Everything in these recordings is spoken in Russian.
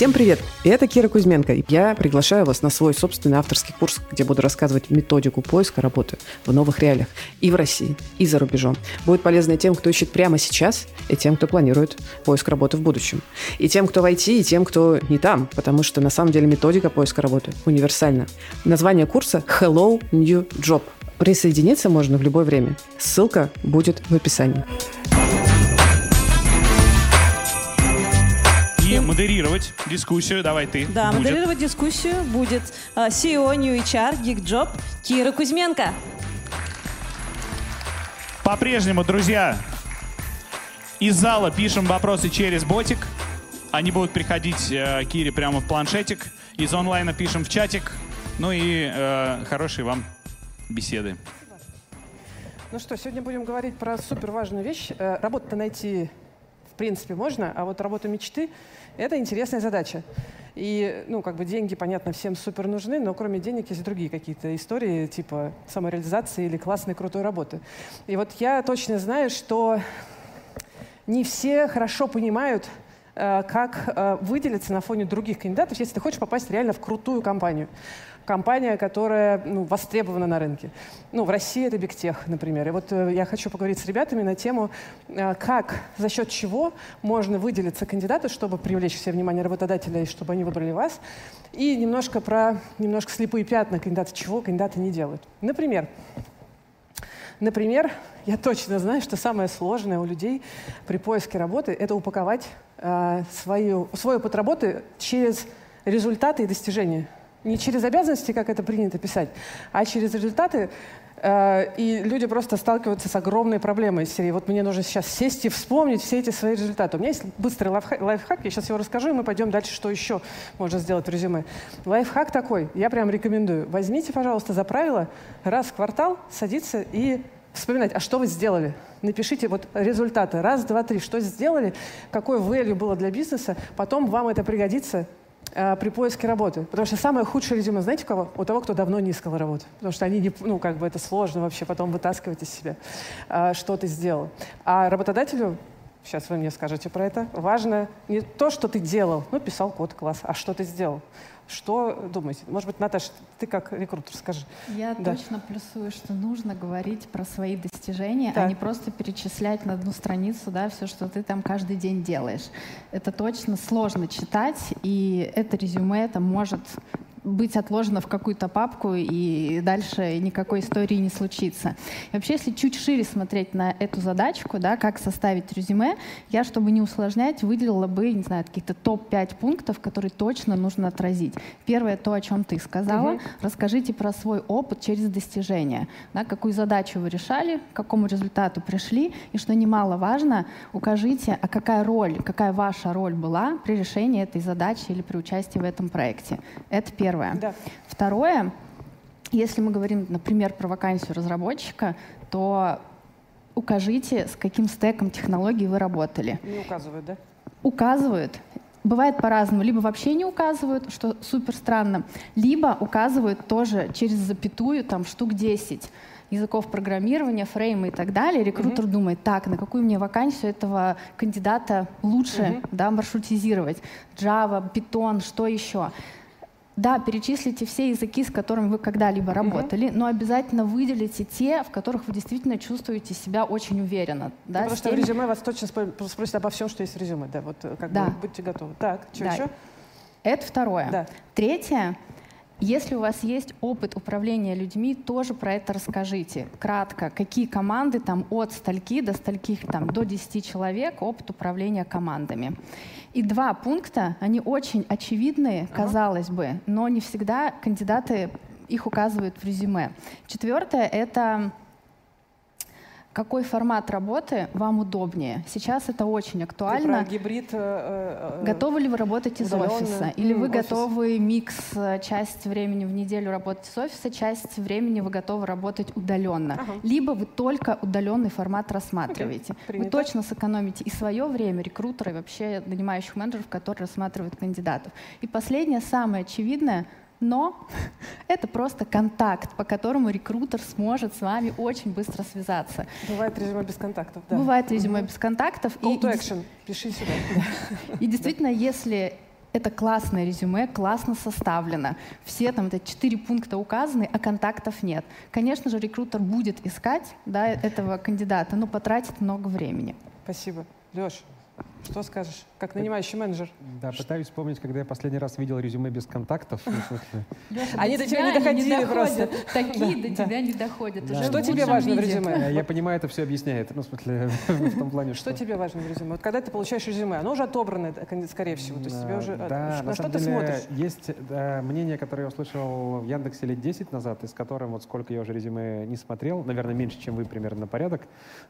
Всем привет! Это Кира Кузьменко. Я приглашаю вас на свой собственный авторский курс, где буду рассказывать методику поиска работы в новых реалиях и в России, и за рубежом. Будет полезно тем, кто ищет прямо сейчас, и тем, кто планирует поиск работы в будущем. И тем, кто в IT, и тем, кто не там, потому что на самом деле методика поиска работы универсальна. Название курса Hello New Job. Присоединиться можно в любое время. Ссылка будет в описании. И модерировать дискуссию, давай ты. Да, Будет. модерировать дискуссию будет э, CEO New HR Geek Job Кира Кузьменко. По-прежнему, друзья, из зала пишем вопросы через ботик. Они будут приходить э, Кире прямо в планшетик. Из онлайна пишем в чатик. Ну и э, хорошей вам беседы. Ну что, сегодня будем говорить про супер важную вещь. Э, Работу-то найти в принципе можно, а вот работа мечты — это интересная задача. И, ну, как бы деньги, понятно, всем супер нужны, но кроме денег есть другие какие-то истории, типа самореализации или классной, крутой работы. И вот я точно знаю, что не все хорошо понимают, э, как э, выделиться на фоне других кандидатов, если ты хочешь попасть реально в крутую компанию. Компания, которая ну, востребована на рынке. Ну, в России это Бигтех, например. И вот э, я хочу поговорить с ребятами на тему, э, как, за счет чего можно выделиться кандидату, чтобы привлечь все внимание работодателя и чтобы они выбрали вас. И немножко про немножко слепые пятна кандидата, чего кандидаты не делают. Например, Например, я точно знаю, что самое сложное у людей при поиске работы – это упаковать э, свою, свой опыт работы через результаты и достижения. Не через обязанности, как это принято писать, а через результаты. Э, и люди просто сталкиваются с огромной проблемой из серии. Вот мне нужно сейчас сесть и вспомнить все эти свои результаты. У меня есть быстрый лайфхак, лайфхак, я сейчас его расскажу, и мы пойдем дальше, что еще можно сделать в резюме. Лайфхак такой, я прям рекомендую. Возьмите, пожалуйста, за правило раз в квартал садиться и вспоминать, а что вы сделали? Напишите вот результаты. Раз, два, три. Что сделали? Какой value было для бизнеса? Потом вам это пригодится при поиске работы. Потому что самое худшее резюме, знаете, у кого? У того, кто давно не искал работу. Потому что они не, ну, как бы это сложно вообще потом вытаскивать из себя, э, что ты сделал. А работодателю Сейчас вы мне скажете про это. Важно не то, что ты делал, ну, писал код, класс, а что ты сделал. Что думаете? Может быть, Наташа, ты как рекрутер скажи. Я Да. точно плюсую, что нужно говорить про свои достижения, Так. а не просто перечислять на одну страницу, да, все, что ты там каждый день делаешь. Это точно сложно читать, и это резюме это может быть отложено в какую-то папку, и дальше никакой истории не случится. И вообще, если чуть шире смотреть на эту задачку, да, как составить резюме, я, чтобы не усложнять, выделила бы, не знаю, каких-то топ-5 пунктов, которые точно нужно отразить. Первое, то, о чем ты сказала. Мгм. Расскажите про свой опыт через достижения. Да, какую задачу вы решали, к какому результату пришли, и, что немаловажно, укажите, а какая роль, какая ваша роль была при решении этой задачи или при участии в этом проекте. Это первое. Да. Второе, если мы говорим, например, про вакансию разработчика, то укажите, с каким стеком технологий вы работали. Не указывают, да? Указывают. Бывает по-разному. Либо вообще не указывают, что супер странно, либо указывают тоже через запятую, там штук 10 языков программирования, фреймы и так далее. Рекрутер думает, так, на какую мне вакансию этого кандидата лучше Мгм. да, маршрутизировать? Java, Python, что еще? Да, перечислите все языки, с которыми вы когда-либо работали, но обязательно выделите те, в которых вы действительно чувствуете себя очень уверенно. Да, Потому с что в теми- резюме вас точно спросят обо всем, что есть в резюме. Да, вот э, как Да. бы будьте готовы. Так, что Да. еще? Это второе. Да. Третье. Если у вас есть опыт управления людьми, тоже про это расскажите. Кратко, какие команды там от стальки до стольких там до 10 человек, опыт управления командами. И два пункта, они очень очевидные, казалось бы, но не всегда кандидаты их указывают в резюме. Четвертое — это какой формат работы вам удобнее. Сейчас это очень Ты актуально. про гибрид... э, э, Готовы ли вы работать из офиса? Или вы офис. готовы микс, э, часть времени в неделю работать из офиса, часть времени вы готовы работать удаленно? Ага. Либо вы только удаленный формат рассматриваете. Окей, вы точно сэкономите и свое время, рекрутеры, и вообще нанимающих менеджеров, которые рассматривают кандидатов. И последнее, самое очевидное, но это просто контакт, по которому рекрутер сможет с вами очень быстро связаться. Бывает резюме без контактов, да. Бывает резюме без контактов. Call и- to action. Пиши сюда. и действительно, если это классное резюме, классно составлено. Все там это четыре пункта указаны, а контактов нет. Конечно же, рекрутер будет искать да, этого кандидата, но потратит много времени. Спасибо. Леш, что скажешь, как нанимающий менеджер? Да, пытаюсь вспомнить, когда я последний раз видел резюме без контактов. Они до тебя не доходили просто. Такие до тебя не доходят. Что тебе важно в резюме? Э, Я понимаю, это все объясняет. Ну, в смысле, в том плане, Что тебе важно в резюме? Вот когда ты получаешь резюме, оно уже отобрано, кон- скорее всего. То есть тебе уже... Да, на что ты смотришь? есть э, мнение, которое я услышал в Яндексе лет 10 назад, и с которым вот сколько я уже резюме не смотрел, наверное, меньше, чем вы примерно на порядок,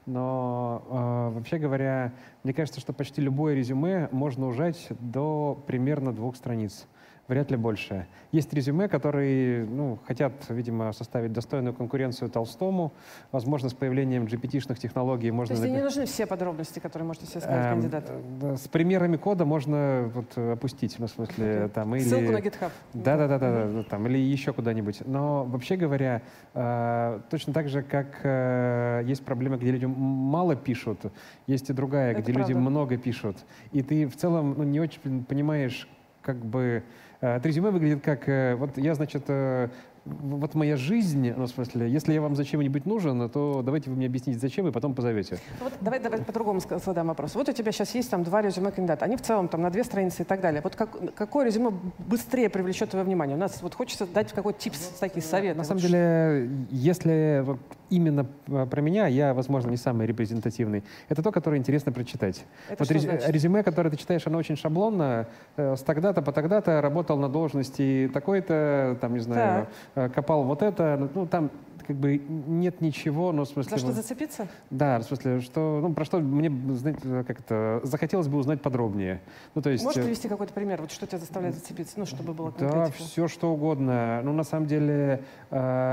но э, вообще говоря, мне кажется, что почти любое резюме можно ужать до примерно двух страниц. Вряд ли больше. Есть резюме, которые ну, хотят, видимо, составить достойную конкуренцию Толстому. Возможно, с появлением GPT-шных технологий То можно... есть тебе напи- не нужны все подробности, которые можете себе сказать Эм, кандидат? э, С примерами кода можно вот опустить, ну, в смысле, там, или... Ссылку на GitHub. Да, да, да, да, да, там, или еще куда-нибудь. Но вообще говоря, э, точно так же, как э, есть проблема, где люди мало пишут, есть и другая, Это где люди правда. много пишут. И ты в целом ну, не очень понимаешь, как бы... э, это резюме выглядит как... э, вот я, значит, э, вот моя жизнь, ну, в смысле, если я вам зачем-нибудь нужен, то давайте вы мне объясните, зачем, и потом позовете. Вот давай, давай по-другому задам вопрос. Вот у тебя сейчас есть там два резюме кандидата. Они в целом там на две страницы и так далее. Вот как- какое резюме быстрее привлечет твое внимание? У нас вот хочется дать какой-то типс, такие советы. На Вот самом деле, если вот именно э, про меня, я, возможно, не самый репрезентативный. Это то, которое интересно прочитать. Это вот рез- значит? резюме, которое ты читаешь, оно очень шаблонно. Э, С тогда-то по тогда-то работал на должности такой-то, там, не знаю, э, копал вот это. Ну, там как бы нет ничего, ну, в смысле... За что вот- зацепиться? Да, в смысле, что, ну, про что мне, знаете, как это, захотелось бы узнать подробнее. Ну, то есть... Можешь э, привести какой-то пример? Вот что тебя заставляет зацепиться? Ну, чтобы было да, конкретика. все что угодно. Ну, на самом деле,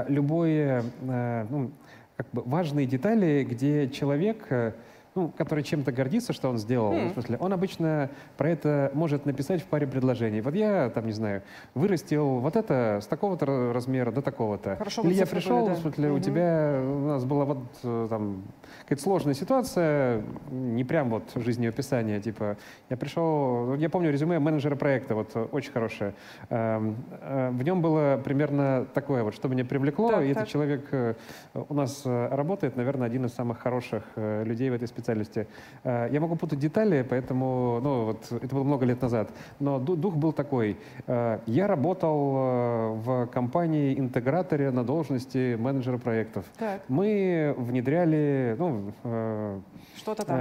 любое, ну, как бы важные детали, где человек, э, ну, который чем-то гордится, что он сделал, М. в смысле, он обычно про это может написать в паре предложений. Вот я, там, не знаю, вырастил вот это с такого-то ра- размера до такого-то. Хорошо Или я пришел, были, да. в смысле, у Мгм. тебя, у нас была вот э, там какая-то сложная ситуация, не прям вот жизнеописание, типа, я пришел, я помню резюме менеджера проекта, вот э, очень хорошее. Эм, э, В нем было примерно такое вот, что меня привлекло, Так, и так. этот человек у нас работает, наверное, один из самых хороших людей в этой специальности. Э, Я могу путать детали, поэтому, ну, вот, это было много лет назад, но ду- дух был такой. Э, Я работал э, в компании-интеграторе на должности менеджера проектов. Так, Мы внедряли, ну, что-то там.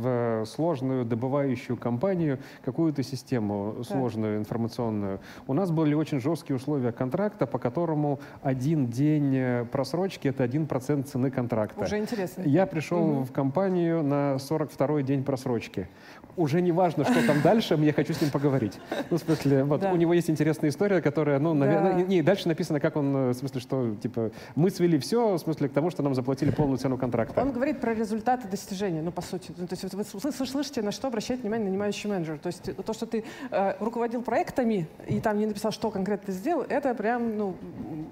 в сложную добывающую компанию какую-то систему сложную информационную. У нас были очень жесткие условия контракта, по которому один день просрочки — это один процент цены контракта. Уже интересно. Я пришел Мгм. в компанию на 42-й день просрочки. Уже не важно, что там дальше, мне хочу с ним поговорить. Ну, в смысле, вот Да. у него есть интересная история, которая, ну, наверное, Да. не, дальше написано, как он, э, в смысле, что, типа, мы свели все, в смысле, к тому, что нам заплатили полную цену контракта. Он говорит про результаты достижения, ну, по сути. Ну, то есть вы слы- слышите, на что обращает внимание нанимающий менеджер. То есть то, что ты э, руководил проектами и там не написал, что конкретно ты сделал, это прям, ну,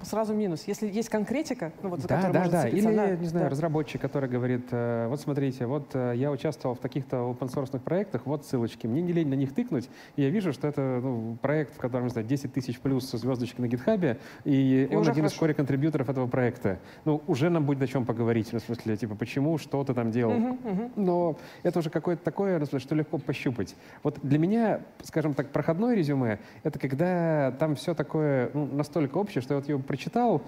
сразу минус. Если есть конкретика, ну, вот за Да, которую да, можно да. Или, она- не знаю, да. разработчик, который говорит, э, вот смотрите, вот э, я участвовал в таких-то open source проектах, вот ссылочки. Мне не лень на них тыкнуть, и я вижу, что это ну, проект, в котором, не знаю, 10 тысяч плюс звездочки на гитхабе, и, И он уже один из хорошо. core контрибьюторов этого проекта. Ну, уже нам будет о чем поговорить, ну, в смысле, типа, почему, что ты там делал. Мгм, мгм. Но это уже какое-то такое, ну, смысле, что легко пощупать. Вот для меня, скажем так, проходное резюме — это когда там все такое ну, настолько общее, что я вот его прочитал,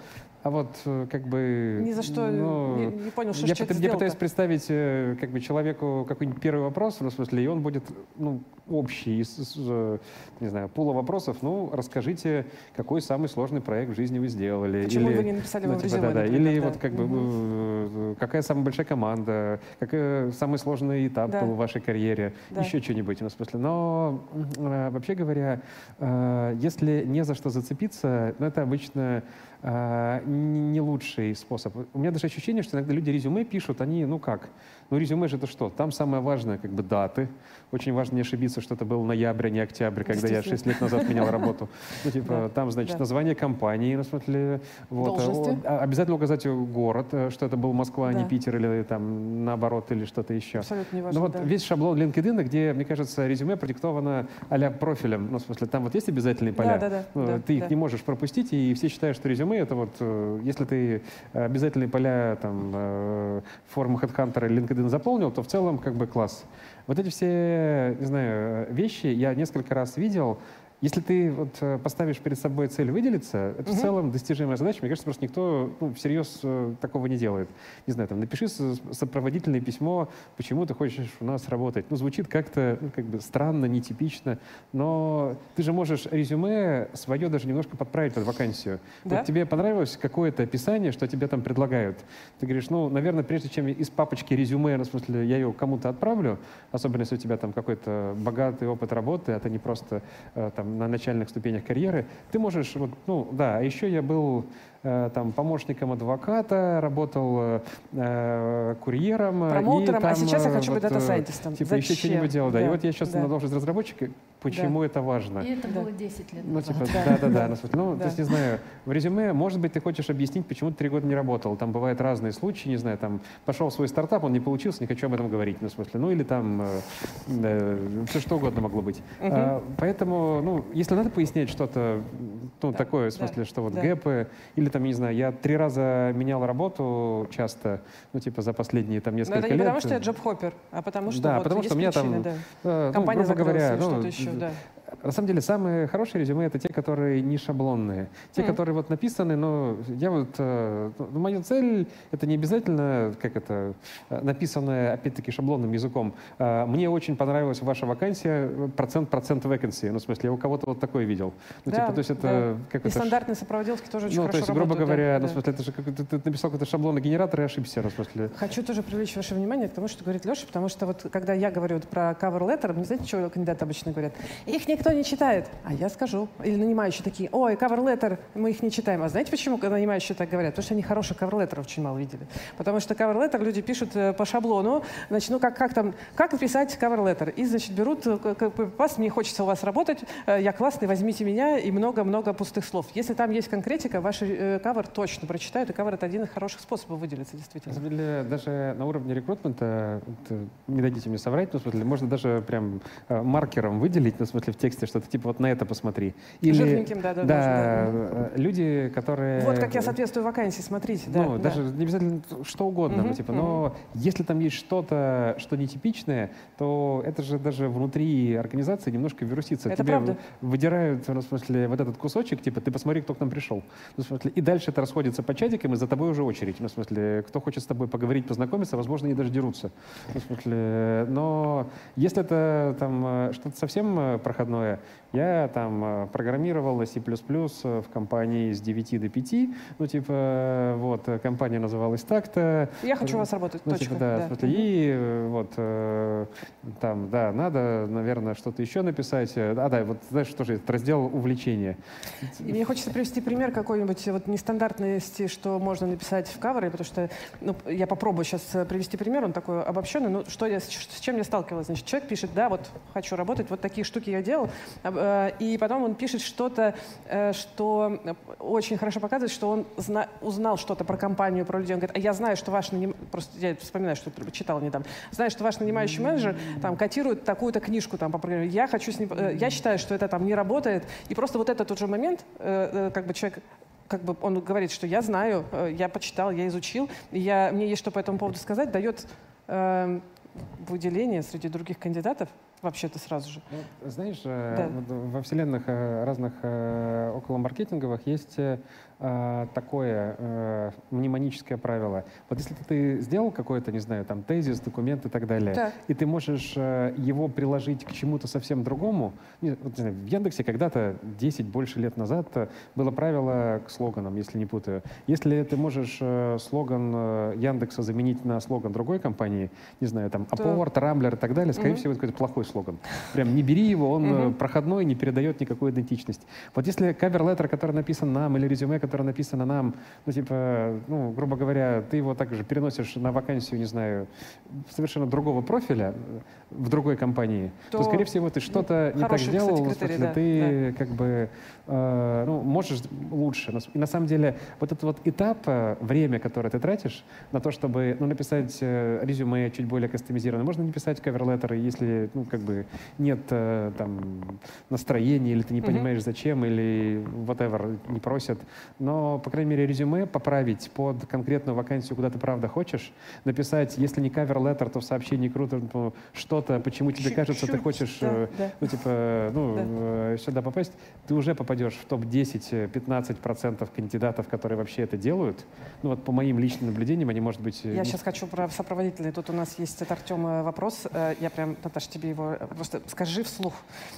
а вот э, как бы... Ни за что ну, не, не понял, что я, пыта- я пытаюсь представить э, как бы человеку какой-нибудь первый вопрос, в смысле, и он будет ну, общий, из, из, э, не знаю, пула вопросов. Ну, расскажите, какой самый сложный проект в жизни вы сделали. Почему Или, вы не написали его ну, в типа, резюме, да-да, например, Или да. вот как бы э, какая самая большая команда, какой самый сложный этап Да. был в вашей карьере, Да. еще что-нибудь, ну, в смысле. Но вообще говоря, если не за что зацепиться, ну, это обычно не не лучший способ. У меня даже ощущение, что иногда люди резюме пишут, они, ну как, ну резюме же это что? Там самое важное, как бы даты. Очень важно не ошибиться, что это был ноябрь, а не октябрь, когда я 6 лет назад менял работу. Ну типа там, значит, название компании, ну, в смысле, вот, Должности. а, обязательно указать город, э, что это был Москва, а не. Питер или там наоборот или что-то еще. Абсолютно Ну неважно. вот да. весь шаблон LinkedIn, где, мне кажется, резюме продиктовано а профилем. Ну, в смысле, там вот есть обязательные поля. да, да, Ну, да, ты их не можешь пропустить, и все считают, что резюме это вот, э, если ты э, обязательные поля там э, форму HeadHunter или LinkedIn заполнил, то в целом как бы класс. Вот эти все, не знаю, э, вещи я несколько раз видел. Если ты вот э, поставишь перед собой цель выделиться, это в Мгм. целом достижимая задача. Мне кажется, просто никто ну, всерьез э, такого не делает. Не знаю, там напиши сопроводительное письмо, почему ты хочешь у нас работать. Ну, звучит как-то ну, как бы странно, нетипично, но ты же можешь резюме свое даже немножко подправить под вакансию. Да? Вот тебе понравилось какое-то описание, что тебе там предлагают. Ты говоришь, ну, наверное, прежде чем из папочки резюме, ну, в смысле, я ее кому-то отправлю, особенно если у тебя там какой-то богатый опыт работы, а ты не просто э, там на начальных ступенях карьеры, ты можешь, вот, ну, да, а еще я был там помощником адвоката, работал э, э, курьером. э, и Промоутером, а там, сейчас я э, хочу быть вот, э, дата-сайентистом. Типа еще Зачем? что-нибудь делал, да. И Да, вот я сейчас да. на должность разработчика. Почему это важно? И это Да. было 10 лет Ну, типа, Да. да-да-да. ну, Ну, Да. то есть, не знаю, в резюме, может быть, ты хочешь объяснить, почему ты три года не работал. Там бывают разные случаи, не знаю, там, пошел в свой стартап, он не получился, не хочу об этом говорить, ну, в смысле, ну, или там, все что угодно могло быть. Мгм. А, поэтому, ну, если надо пояснять что-то, ну, Да, такое, в да, смысле, что вот да. гэпы, или там, не знаю, я три раза менял работу часто, ну, типа, за последние там Но несколько это не лет. потому, что я джоб-хоппер, а потому что Да, вот потому что у меня там, да. Э, ну, Компания грубо говоря, ну, что-то еще, да. На самом деле, самые хорошие резюме — это те, которые не шаблонные. Те, Мгм. которые вот написаны, но я вот... э, ну, моя цель — это не обязательно, как это, э, написанное, опять-таки, шаблонным языком. Э, Мне очень понравилась ваша вакансия, э, процент, процент vacancy. Ну, в смысле, я у кого-то вот такое видел. Ну, Да, типа, то есть это... Как И это стандартные сопроводилки тоже очень ну, то хорошо есть, грубо работают, да, говоря, ну, да. в смысле, это же как ты, ты написал какой-то шаблонный генератор и ошибся, ну, в смысле. Хочу тоже привлечь ваше внимание к тому, что говорит Леша, потому что вот когда я говорю вот про cover letter, мне знаете, что кандидаты обычно говорят? Их никто не читает. А я скажу. Или нанимающие такие, ой, letter, мы их не читаем. А знаете, почему нанимающие так говорят? Потому что они хороших letter очень мало видели. Потому что letter люди пишут э, по шаблону, значит, ну как, как там, как cover letter? И, значит, берут, э, вас, мне хочется у вас работать, э, я классный, возьмите меня, и много-много пустых слов. Если там есть конкретика, ваш cover точно прочитают, и cover это один из хороших способов выделиться, На действительно. деле, даже на уровне рекрутмента, не дадите мне соврать, но в смысле, можно даже прям маркером выделить, ну, в смысле, в тексте что-то типа вот на это посмотри. Жирненьким, да, да, да, э, люди, которые... Вот как я соответствую вакансии, смотрите. Да, Ну, да. даже не обязательно что угодно, ну, Мгм, типа, но если там есть что-то, что нетипичное, то это же даже внутри организации немножко вирусится. Это Тебе правда. выдирают, ну, в смысле, вот этот кусочек, типа, ты посмотри, кто к нам пришел. Ну, в смысле, и дальше это расходится по чатикам, и за тобой уже очередь. Ну, в смысле, кто хочет с тобой поговорить, познакомиться, возможно, они даже дерутся. Ну, в смысле, но если это там э, что-то совсем э, проходное, я там э, программировал на C++ в компании с 9 до 5, ну, типа, э, вот, э, компания называлась так-то. Я хочу у вас работать, Ну, точка. типа, да, да. и вот там, да, надо, наверное, что-то еще написать. А, да, вот знаешь, тоже этот раздел увлечения. И мне хочется привести пример какой-нибудь вот нестандартности, что можно написать в кавере, потому что ну, я попробую сейчас привести пример, он такой обобщенный. Ну, что я, с с чем я сталкивалась? Значит, человек пишет, да, вот хочу работать, вот такие штуки я делал, А, э, и потом он пишет что-то, э, что очень хорошо показывает, что он зна- узнал что-то про компанию, про людей. Он говорит, а я знаю, что ваш наним... просто я вспоминаю, что читал не там, знаю, что ваш нанимающий менеджер там котирует такую-то книжку там по программе. Я хочу с ним, э, я считаю, что это там не работает, и просто вот этот тот же момент, как бы человек как бы он говорит, что я знаю, я почитал, я изучил, я, мне есть что по этому поводу сказать, дает выделение среди других кандидатов вообще-то сразу же. Ну, знаешь, э, Да. во вселенных э, разных э, околомаркетинговых есть э, такое э, мнемоническое правило. Вот если ты сделал какой-то, не знаю, там тезис, документ и так далее, Так. и ты можешь э, его приложить к чему-то совсем другому. Не, вот, не знаю, в Яндексе когда-то 10 больше лет назад э, было правило к слоганам, если не путаю. Если ты можешь э, слоган э, Яндекса заменить на слоган другой компании, не знаю, там То- Апорт, Рамблер и так далее, скорее Мгм. всего, это какой-то плохой слоган. Прям не бери его, он э, проходной, не передает никакую идентичность. Вот если кавер-леттер, который написан нам, или резюме, которое написано нам, ну, типа, ну, грубо говоря, ты его также переносишь на вакансию, не знаю, совершенно другого профиля э, в другой компании, то, То, скорее всего, ты что-то не так кстати, сделал, в критерий, да, ты как бы э, ну, можешь лучше. И на самом деле вот этот вот этап, э, время, которое ты тратишь на то, чтобы ну, написать э, резюме чуть более кастомизированное, можно не писать каверлеттеры, если ну, как бы нет э, там, настроения, или ты не понимаешь зачем, или whatever, не просят. Но, по крайней мере, резюме поправить под конкретную вакансию, куда ты правда хочешь, написать, если не каверлеттер, то в сообщении круто ну, что-то, почему тебе кажется, ты Чуть-чуть, хочешь да, э, да. ну, типа, ну, Да. э, сюда попасть, ты уже попадешь в топ-10-15% кандидатов, которые вообще это делают. Ну, вот по моим личным наблюдениям, они, может быть... э, Я не- сейчас хочу про сопроводительные. Тут у нас есть от Артема вопрос. Я прям, Наташа, тебе его просто скажи вслух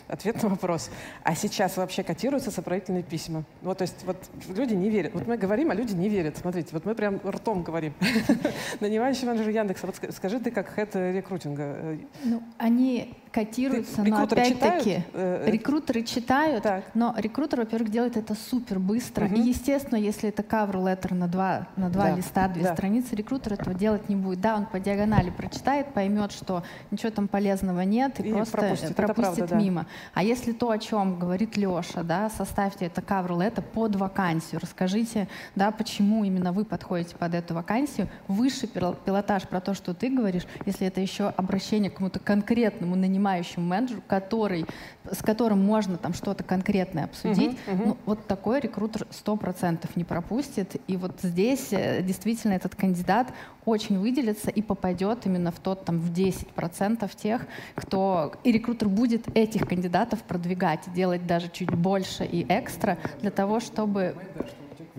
ответ на вопрос. А сейчас вообще котируются сопроводительные письма? Вот, то есть вот люди не верят. Вот мы говорим, а люди не верят. Смотрите, вот мы прям ртом говорим. Нанимающий менеджер Яндекса. Вот ска- скажи ты как э, рекрутинга. Ну, они котируются, Ты- но опять-таки читают, э, э, рекрутеры читают, Так. но рекрутер, во-первых, делает это супер быстро. Мгм. И, естественно, если это cover letter на два, на два Да, листа, две да. страницы, рекрутер этого делать не будет. Да, он по диагонали прочитает, поймет, что ничего там полезного нет, и, И просто пропустит. Пропустит правда, да. мимо. А если то, о чем говорит Леша, да, составьте это cover letter под вакансию, расскажите, да, почему именно вы подходите под эту вакансию, выше пил- пилотаж про то, что ты говоришь, если это еще обращение к какому-то конкретному нанимающему менеджеру, который, с которым можно там что-то конкретное обсудить, Мгм, мгм. ну, вот такой рекрутер сто процентов не пропустит. И вот здесь э, действительно этот кандидат очень выделится и попадет именно в тот там в 10% тех, кто и рекрутер будет этих кандидатов продвигать, делать даже чуть больше и экстра для того, чтобы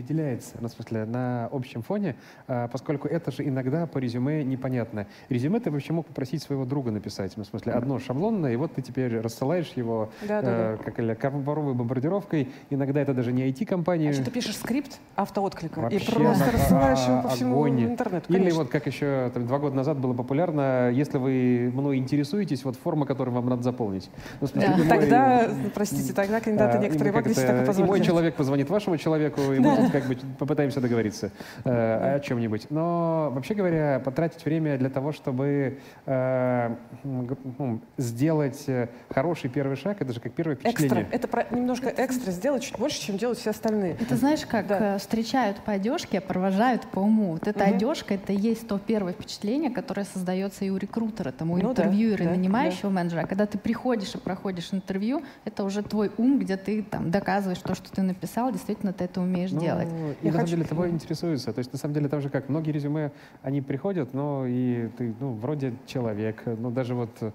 выделяется, ну, в смысле, на общем фоне, а, поскольку это же иногда по резюме непонятно. Резюме ты вообще мог попросить своего друга написать, ну, в смысле, одно шаблонное, и вот ты теперь рассылаешь его, Да, да, э, как или ковровой бомбардировкой. Иногда это даже не IT-компания. А что ты пишешь скрипт автоотклика и Вообще просто на- рассылаешь его по всему огонь. интернету. Или конечно. вот как еще там, два года назад было популярно, если вы мной интересуетесь, вот форма, которую вам надо заполнить. Ну, в смысле, Да. и мой- Тогда, простите, тогда кандидаты а, некоторые и как себе так. И мой делать. человек позвонит вашему человеку, и мы тут как бы попытаемся договориться э, о чем-нибудь. Но вообще говоря, потратить время для того, чтобы э, ну, сделать э, хороший первый шаг, это же как первое Экстра. впечатление. Это про- немножко экстра сделать чуть больше, чем делают все остальные. Это знаешь, как Да. э, встречают по одежке, а провожают по уму. Вот эта Мгм. одежка это и есть то первое впечатление, которое создается и у рекрутера, там, у Ну да, интервьюера, да, и нанимающего менеджера. А когда ты приходишь и проходишь интервью, это уже твой ум, где ты там доказываешь то, что ты написал, действительно ты это умеешь Ну, делать. И Я на самом хочу- деле тобой интересуются. То есть на самом деле там же как, многие резюме, они приходят, но и ты, ну, вроде человек, ну, даже вот э,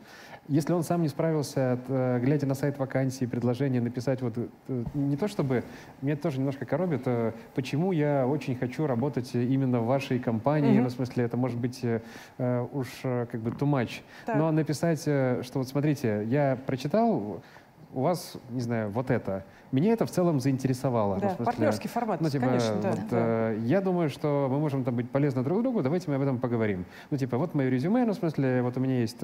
если он сам не справился, э, глядя на сайт вакансий, предложение написать вот э, не то чтобы, меня тоже немножко коробит, почему я очень хочу работать именно в вашей компании, ну, в смысле, это может быть уж как бы too much. Так. Но написать, что вот смотрите, я прочитал, у вас, не знаю, вот это. Меня это в целом заинтересовало. Ну, Да, в смысле, партнерский формат, ну, типа, конечно, да. вот, да. э, я думаю, что мы можем там быть полезны друг другу, давайте мы об этом поговорим. Ну, типа, вот мое резюме, ну, в смысле, вот у меня есть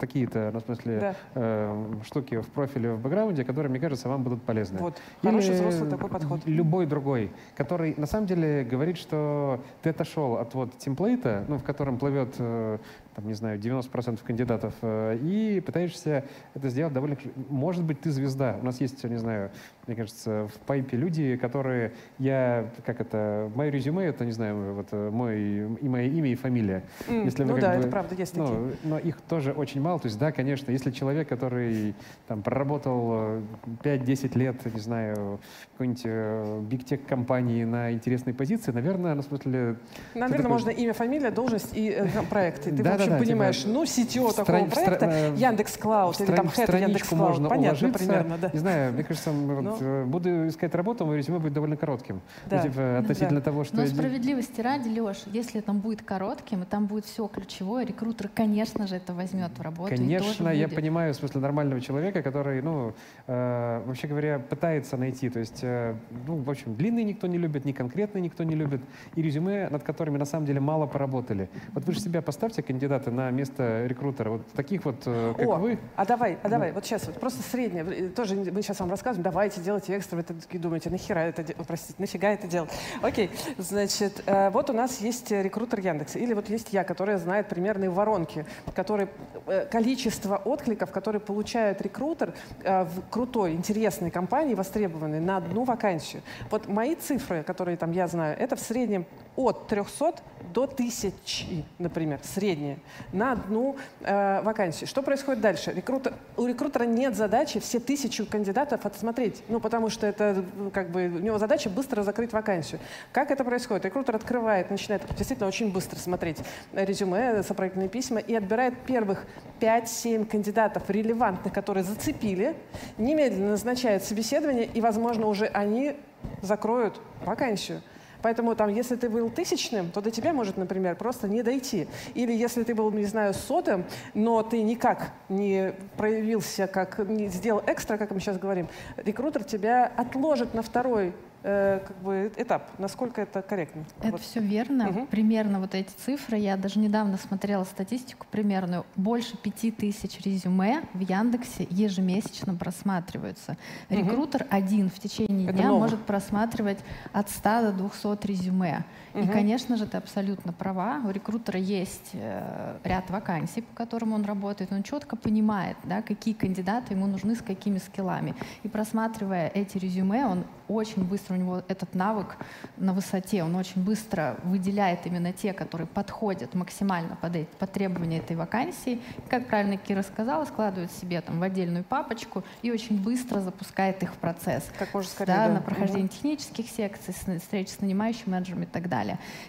такие-то, ну, в смысле, Да. э, штуки в профиле, в бэкграунде, которые, мне кажется, вам будут полезны. Вот. Хороший Или взрослый такой подход. Любой другой, который на самом деле говорит, что ты отошел от вот темплейта, ну, в котором плывет, э, там, не знаю, 90% кандидатов, э, и пытаешься это сделать довольно... Может быть, ты звезда. У нас есть, не знаю, мне кажется, в пайпе люди, которые... Я, как это, мое резюме, это, не знаю, вот э, мой, и мое имя и фамилия. М, Если ну да, бы- это правда, есть такие. ну, но их тоже очень мало. То есть, да, конечно, если человек, который там проработал э, 5-10 лет, не знаю, какой-нибудь э, биг-тек компании на интересной позиции, наверное, ну, в смысле... Наверное, такой- можно имя, фамилия, должность и э, проект. И ты, Да-да-да, общем, типа, понимаешь, ну, CTO в такого в стра- проекта, э, Яндекс Клауд или там Head Яндекс страничку Клауд. можно Понятно уложиться. примерно, да. Не знаю, мне кажется, м, вот, Ну. э, буду искать работу, мое резюме будет довольно коротким. Да. Ну, типа, относительно Да. того, что... Но я справедливости ради, Леш, если там будет коротким, и там будет все ключевое, рекрутер, конечно же, это возьмет в работу. Конечно, я будет. понимаю в смысле нормального человека, который, ну, э, вообще говоря, пытается найти. То есть, э, ну, в общем, длинные никто не любит, не конкретные никто не любит. И резюме, над которыми на самом деле мало поработали. Вот вы же себя поставьте кандидата на место рекрутера, вот таких вот, э, как О, вы, а давай, а давай, вот сейчас вот просто среднее, тоже мы сейчас вам рассказываем, давайте делайте экстра, вы такие думаете, нахера это, простите, нафига это делать? Окей, значит, э, вот у нас есть рекрутер Яндекса, или вот есть я, которая знает примерные воронки, которые, э, количество откликов, которые получает рекрутер в крутой, интересной компании, востребованной, на одну вакансию. Вот мои цифры, которые там я знаю, это в среднем от 300 до 1000, например, среднее, на одну э, вакансию. Что происходит дальше? Рекрутер, у рекрутера нет задачи все тысячу кандидатов отсмотреть, ну, потому что это, ну, как бы, у него задача быстро закрыть вакансию. Как это происходит? Рекрутер открывает, начинает действительно очень быстро смотреть резюме, сопроводительные письма и отбирает первых 5-7 кандидатов релевантных, которые зацепили, немедленно назначает собеседование, и, возможно, уже они закроют вакансию. Поэтому там, если ты был тысячным, то до тебя может, например, просто не дойти. Или если ты был, не знаю, сотым, но ты никак не проявился, как не сделал экстра, как мы сейчас говорим, рекрутер тебя отложит на второй э, как бы, этап. Насколько это корректно? Это Вот. все верно. Мгм. Примерно вот эти цифры. Я даже недавно смотрела статистику примерную. Больше пяти тысяч резюме в Яндексе ежемесячно просматриваются. Мгм. Рекрутер один в течение Это дня много. может просматривать от 100 до 200 резюме. И, конечно же, ты абсолютно права. У рекрутера есть э, ряд вакансий, по которым он работает. Он четко понимает, да, какие кандидаты ему нужны, с какими скиллами. И просматривая эти резюме, он очень быстро, у него этот навык на высоте, он очень быстро выделяет именно те, которые подходят максимально под, эти- под требования этой вакансии. И, как правильно Кира сказала, складывает себе там в отдельную папочку и очень быстро запускает их в процесс Как можно скорее. да, да. на прохождение технических секций, встреч с нанимающим менеджером и так далее.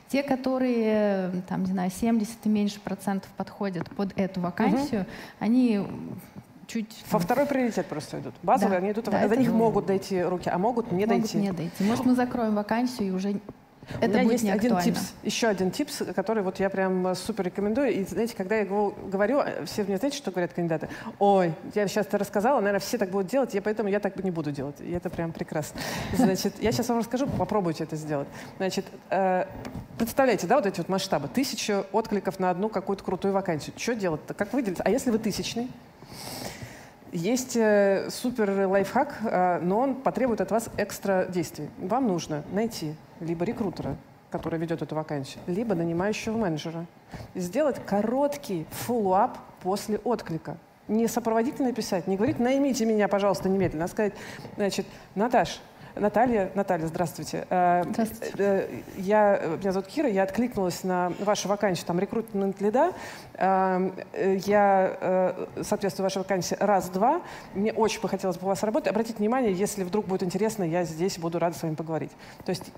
Те, которые, там, не знаю, 70 и меньше процентов подходят под эту вакансию, они м, чуть... Во второй приоритет просто идут. Базовые, Да, они идут, да, до них ну, могут дойти руки, а могут не могут дойти. не дойти. Может, мы закроем вакансию и уже У это меня будет есть один актуально. типс, еще один типс, который вот я прям э, супер рекомендую. И знаете, когда я его говорю, э, все мне знаете, что говорят кандидаты? Ой, я сейчас это рассказала, наверное, все так будут делать, я поэтому я так не буду делать. И это прям прекрасно. Значит, я сейчас вам расскажу, попробуйте это сделать. Значит, э, представляете, да, вот эти вот масштабы. Тысяча откликов на одну какую-то крутую вакансию. Что делать-то? Как выделиться? А если вы тысячный? Есть э, супер лайфхак, э, но он потребует от вас экстра действий. Вам нужно найти либо рекрутера, который ведет эту вакансию, либо нанимающего менеджера. Сделать короткий follow-up после отклика. Не сопроводительно писать, не говорить «наймите меня, пожалуйста, немедленно», а сказать, значит, Наташ, Наталья, Наталья, здравствуйте. Э, Здравствуйте. э, Я, меня зовут Кира, я откликнулась на вашу вакансию, там, recruitment lead а. Э, э, Я соответствую вашей вакансии раз-два. Мне очень бы хотелось бы у вас работать. Обратите внимание, если вдруг будет интересно, я здесь буду рада с вами поговорить. То есть,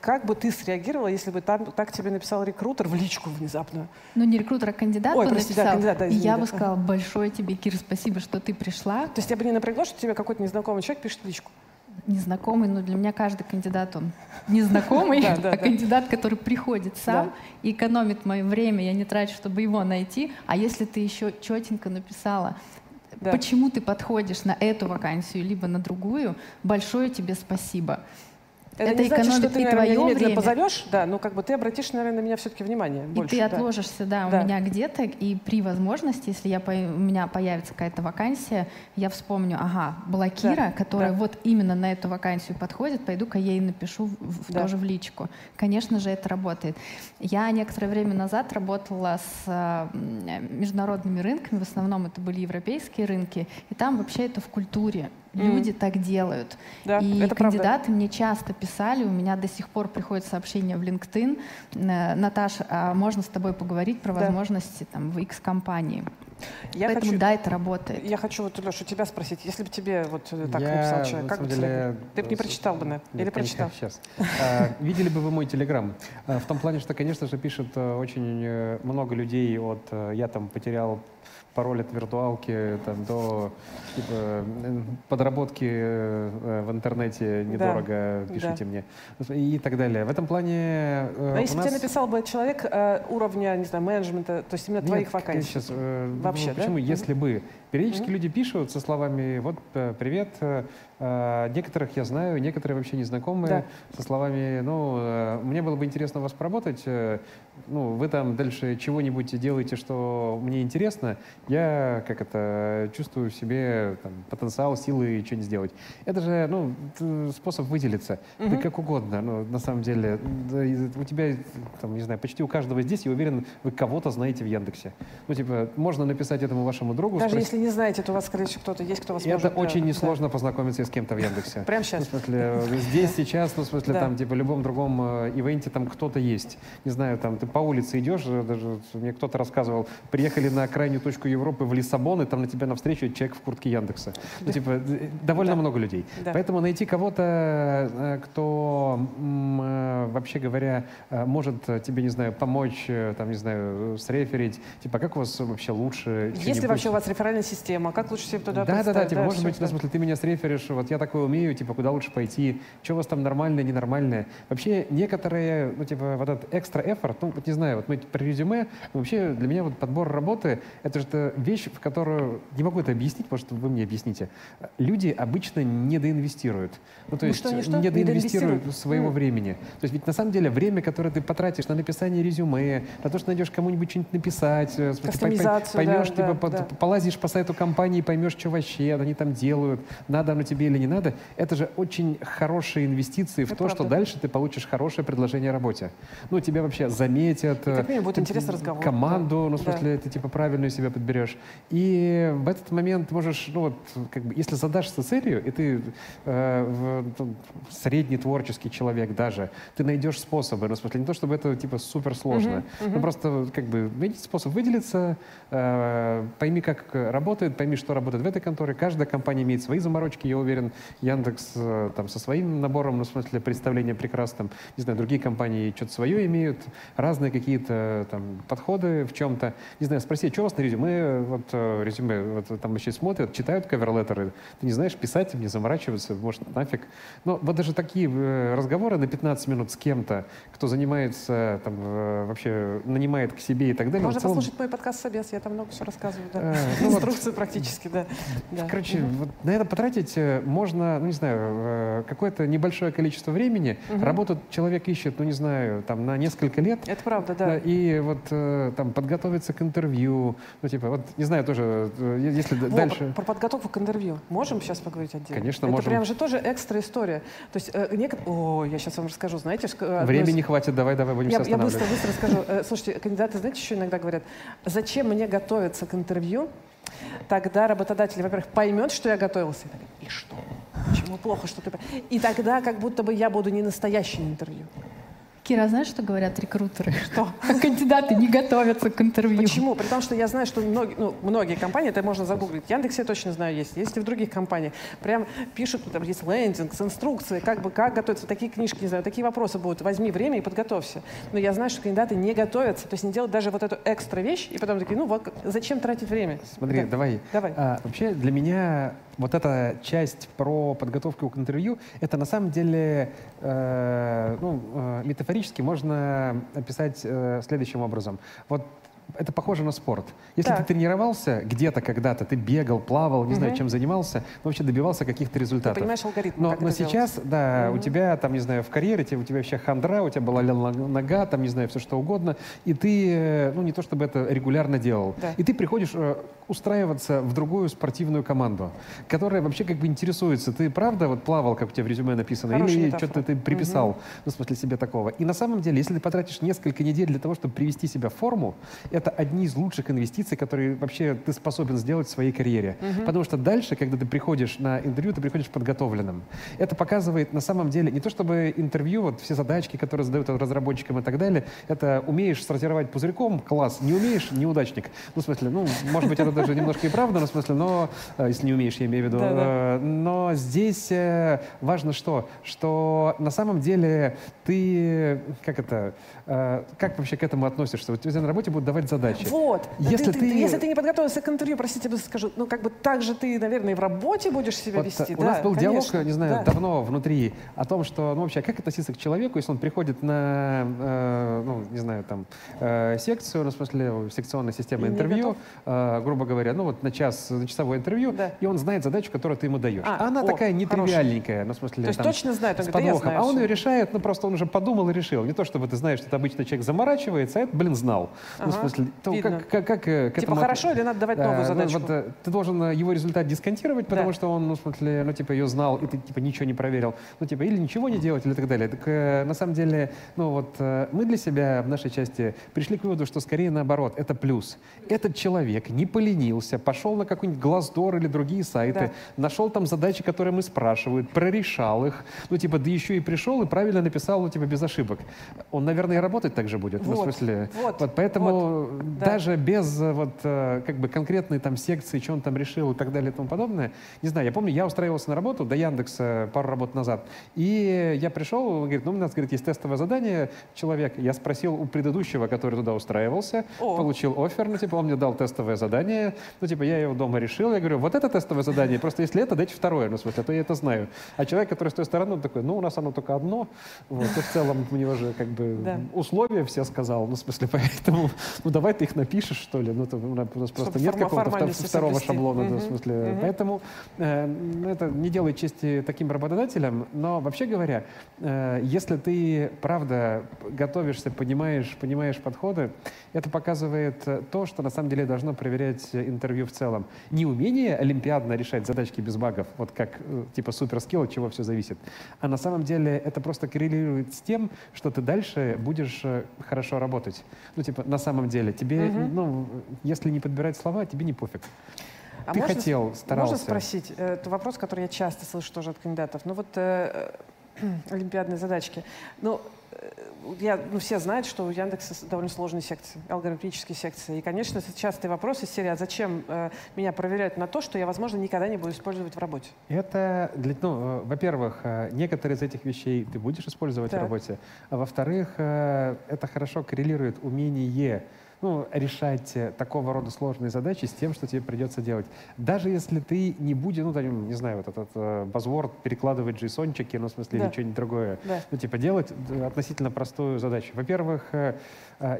как бы ты среагировала, если бы там, так тебе написал рекрутер в личку внезапно? Ну, не рекрутер, а кандидат Ой, бы простите, да, написал. кандидат, да, и извини, я да. бы сказала, большое тебе, Кир, спасибо, что ты пришла. То есть я бы не напрягло, что тебе какой-то незнакомый человек пишет в личку? Незнакомый, но для меня каждый кандидат, он незнакомый, а да. кандидат, который приходит сам и экономит мое время, я не трачу, чтобы его найти. А если ты еще четенько написала, почему ты подходишь на эту вакансию, либо на другую, большое тебе спасибо. Это, Это не значит, что ты, и наверное, твое немедленно время. позовешь, да, но как бы ты обратишь, наверное, на меня все-таки внимание больше. и ты да. отложишься, да, Да. у меня где-то, и при возможности, если я, у меня появится какая-то вакансия, я вспомню, ага, была Кира, Да, которая да. вот именно на эту вакансию подходит, пойду-ка я ей напишу в- в- Да. тоже в личку. Конечно же, это работает. Я некоторое время назад работала с м, международными рынками, в основном это были европейские рынки, и там вообще это в культуре. Люди так делают. Да, и это правда. кандидаты мне часто писали, у меня до сих пор приходят сообщения в LinkedIn, э, Наташа, а можно с тобой поговорить про Да. возможности там, в X-компании? Я Поэтому хочу, да, это работает. я хочу вот, Леша, тебя спросить. Если бы тебе вот э, так Я, написал на человек, как бы деле? Ты бы не с- прочитал бы, наверное? Нет, Или конечно, прочитал? Сейчас. А, Видели бы вы мой телеграм? А, В том плане, что, конечно же, пишет э, очень э, много людей от э, «я там потерял пароль от виртуалки» там, до типа, подработки э, в интернете недорого, да. пишите мне и так далее. В этом плане э, Но у если бы нас- тебе написал бы человек э, уровня, не знаю, менеджмента, то есть именно твоих Нет, вакансий. Сейчас, э, Вообще, ну, да? почему, если бы Периодически люди пишут со словами «вот, э, привет», э, э, некоторых я знаю, некоторые вообще незнакомые, Да. со словами «ну, мне было бы интересно вас поработать, ну, вы там дальше чего-нибудь делаете, что мне интересно, я, как это, чувствую в себе там, потенциал, силы что-нибудь сделать». Это же, ну, способ выделиться. Ты как угодно, ну, на самом деле. У тебя, там, не знаю, почти у каждого здесь, я уверен, вы кого-то знаете в Яндексе. Ну, типа, можно написать этому вашему другу, Даже спросить, не знаете, то у вас, скорее всего, кто-то есть, кто вас это может... да, очень да. несложно познакомиться с кем-то в Яндексе. Прямо сейчас. В смысле, здесь, сейчас, ну, в смысле, Да. там, типа, любом другом э, ивенте там кто-то есть. Не знаю, там, ты по улице идешь, э, даже мне кто-то рассказывал, приехали на крайнюю точку Европы в Лиссабон, и там на тебя навстречу человек в куртке Яндекса. Ну, типа, э, довольно Да. много людей. Да. Поэтому найти кого-то, э, кто, э, вообще говоря, э, может э, тебе, не знаю, помочь, э, там, не знаю, среферить, типа, как у вас вообще лучше? Есть ли что-нибудь? вообще у вас реферальная система? Как лучше себе туда Да, да, да, типа, может всё быть, это. в смысле, ты меня среферишь, вот я такое умею, типа, куда лучше пойти, что у вас там нормальное, ненормальное. Вообще, некоторые, ну, типа, вот этот экстра effort, ну, вот не знаю, вот мы про резюме, вообще, для меня вот подбор работы, это же вещь, в которую, не могу это объяснить, может, вы мне объясните, люди обычно недоинвестируют. Ну, то Ну, есть, что что? недоинвестируют Недоинвестируют? своего Мгм. времени. То есть, ведь на самом деле, время, которое ты потратишь на написание резюме, на то, что найдешь кому-нибудь что-нибудь написать, э, поймешь, да, типа, да, да. полазишь по сайту компании, поймешь, что вообще они там делают, надо оно тебе или не надо, это же очень хорошие инвестиции в Это то, что правда. дальше ты получишь хорошее предложение о работе. Ну, тебя вообще заметят. И как э, минимум будет ты- интересный разговор, Команду, да. ну, в Да. смысле, ты типа правильную себя подберешь. И в этот момент можешь, ну вот, как бы, если задашься целью, и ты э, в- там, средний творческий человек даже, ты найдешь способы, ну, в смысле, не то, чтобы это типа супер сложно, ну, просто как бы найди способ выделиться, э, пойми, как работает, пойми, что работает в этой конторе. Каждая компания имеет свои заморочки, я уверен. Яндекс э, там со своим набором, ну, в смысле, представления прекрасным. Не знаю, другие компании что-то свое имеют, разные какие-то там подходы в чем-то. Не знаю, спроси, что у вас на резюме? Вот э, резюме, вот там вообще смотрят, читают каверлеттеры. Ты не знаешь, писать им, не заморачиваться, может, нафиг. Но вот даже такие э, разговоры на 15 минут с кем-то, кто занимается, там, э, вообще нанимает к себе и так далее. Можно целом, послушать мой подкаст «Собес», я там много все рассказываю. Да. Э, ну вот. Инструкцию практически, да. да. Короче, Мгм. вот на это потратить э, можно, ну не знаю, э, какое-то небольшое количество времени. Работу человек ищет, ну не знаю, там на несколько лет. Это правда, Да, и вот э, там подготовиться к интервью, ну типа вот не знаю тоже, если Во, дальше. Про, про подготовку к интервью. Можем сейчас поговорить отдельно? Конечно, Это можем. прям же тоже экстра история. То есть, э, некот- О, я сейчас вам расскажу. Знаете, из- Времени не хватит, давай, давай будем Я, я быстро, быстро скажу. Э, Слушайте, кандидаты, знаете, еще иногда говорят, зачем мне готовиться к интервью? Тогда работодатель, во-первых, поймет, что я готовился. И что? Почему плохо, что ты... по-» И тогда как будто бы я буду не настоящее интервью. Кира, а знаешь, что говорят рекрутеры? Что? Кандидаты не готовятся к интервью. Почему? При том, что я знаю, что многие, ну, многие компании, это можно загуглить. В Яндексе я точно знаю, есть. Есть и в других компаниях. Прям пишут, там есть лендинг с инструкцией, как бы, как готовиться. Такие книжки, не знаю, такие вопросы будут. Возьми время и подготовься. Но я знаю, что кандидаты не готовятся. То есть не делают даже вот эту экстра вещь, и потом такие, ну вот, зачем тратить время? Смотри, Да. давай. Давай. А, вообще для меня вот эта часть про подготовку к интервью, это на самом деле, э, ну, э, метафорически можно описать э, следующим образом. Вот это похоже на спорт. Если Так. ты тренировался где-то когда-то, ты бегал, плавал, не знаю, Мгм. чем занимался, но вообще добивался каких-то Ты результатов. понимаешь алгоритм, Но, но это делать. сейчас, да, у Мгм. тебя там, не знаю, в карьере, у тебя вообще хандра, у тебя была нога, там, не знаю, все что угодно, и ты, э, ну, не то чтобы это регулярно делал. Да. И ты приходишь э, устраиваться в другую спортивную команду, которая вообще как бы интересуется, ты правда вот плавал, как у тебя в резюме написано, Хорошая или что-то ты приписал, ну, в смысле себе такого. И на самом деле, если ты потратишь несколько недель для того, чтобы привести себя в форму, это одни из лучших инвестиций, которые вообще ты способен сделать в своей карьере. Потому что дальше, когда ты приходишь на интервью, ты приходишь подготовленным. Это показывает на самом деле не то, чтобы интервью, вот все задачки, которые задают разработчикам и так далее, это умеешь сортировать пузырьком, класс, не умеешь, неудачник. Ну, в смысле, ну, может быть, это даже немножко и правда, но в смысле, но, э, если не умеешь, я имею в виду. Да-да. Э, Но здесь э, важно что? Что на самом деле ты, как это, как вообще к этому относишься? Вот тебе на работе будут давать задачи. Вот. Если ты, ты- если ты не подготовился к интервью, простите, я скажу, ну как бы так же ты, наверное, и в работе будешь себя Вот, вести. э, у да, нас был конечно. диалог, не знаю, Да. давно внутри о том, что, ну, вообще, как относиться к человеку, если он приходит на, э, ну, не знаю, там, э, секцию, ну, в смысле, секционная система И интервью, э, грубо говоря, ну, вот на час, на часовое интервью, Да. и он знает задачу, которую ты ему даешь. А, она о, такая нетривиальненькая, ну, в смысле, То есть там, точно знает, он с говорит, «Да я знаю а он всё». ее решает, ну, просто он уже подумал и решил. Не то, чтобы ты знаешь, что это обычно человек заморачивается, а это, блин, знал. Ну, Ага, смысле, то видно. как, как, как, э, Типа этому хорошо или надо давать новую да, ну, вот, э, ты должен э, его результат дисконтировать, потому Да. что он, ну, в смысле, ну, типа, ее знал, и ты, типа, ничего не проверил. Ну, типа, или ничего не делать, или так далее. Так, э, на самом деле, ну, вот, э, мы для себя в нашей части пришли к выводу, что скорее наоборот, это плюс. Этот человек не поленился, пошел на какой-нибудь Glassdoor или другие сайты, нашел там задачи, которые мы спрашивают, прорешал их, ну, типа, да еще и пришел и правильно написал, ну, типа, без ошибок. Он, наверное, и работать так же будет. Ну, в Вот, смысле, вот, да. даже без э, вот э, как бы конкретной там секции, что он там решил и так далее и тому подобное. Не знаю, я помню, я устраивался на работу до Яндекса пару работ назад, и я пришел, он говорит, ну у нас, говорит, есть тестовое задание, человек, я спросил у предыдущего, который туда устраивался, О. получил офер, ну типа он мне дал тестовое задание, ну типа я его дома решил, я говорю, вот это тестовое задание, просто если это, дайте второе, ну в смысле, а то я это знаю. А человек, который с той стороны, он такой, ну у нас оно только одно, вот, и в целом мне уже как бы Да. условия все сказал, ну в смысле, поэтому, ну давай ты их напишешь, что ли, ну то у нас нас просто Чтобы нет какого-то второго шаблона, да, в смысле, мгм. поэтому э, ну, это не делает чести таким работодателям, но вообще говоря, э, если ты правда готовишься, понимаешь, понимаешь подходы, это показывает то, что на самом деле должно проверять интервью в целом. Не умение олимпиадно решать задачки без багов, вот как э, типа суперскилл, от чего все зависит, а на самом деле это просто коррелирует с тем, что ты дальше будешь э, хорошо работать. Ну типа на самом деле тебе, Мгм. ну если не подбирать слова, тебе не пофиг. А Ты можно хотел, старался. Можно спросить? э, Это вопрос, который я часто слышу тоже от кандидатов. Ну вот э, э, олимпиадные задачки. Ну, э, я, ну, все знают, что у Яндекса довольно сложные секции, алгоритмические секции. И, конечно, это частый вопрос из серии, а зачем э, меня проверяют на то, что я, возможно, никогда не буду использовать в работе? Это, для, ну, во-первых, некоторые из этих вещей ты будешь использовать Так. в работе, а во-вторых, э, это хорошо коррелирует умение ну, решать э, такого рода сложные задачи с тем, что тебе придется делать. Даже если ты не будешь, ну, там, не знаю, вот этот э, buzzword перекладывать JSON-чики, ну, в смысле, Да. или что-нибудь другое. Да. Ну, типа, делать э, относительно простую задачу. Во-первых, э, э,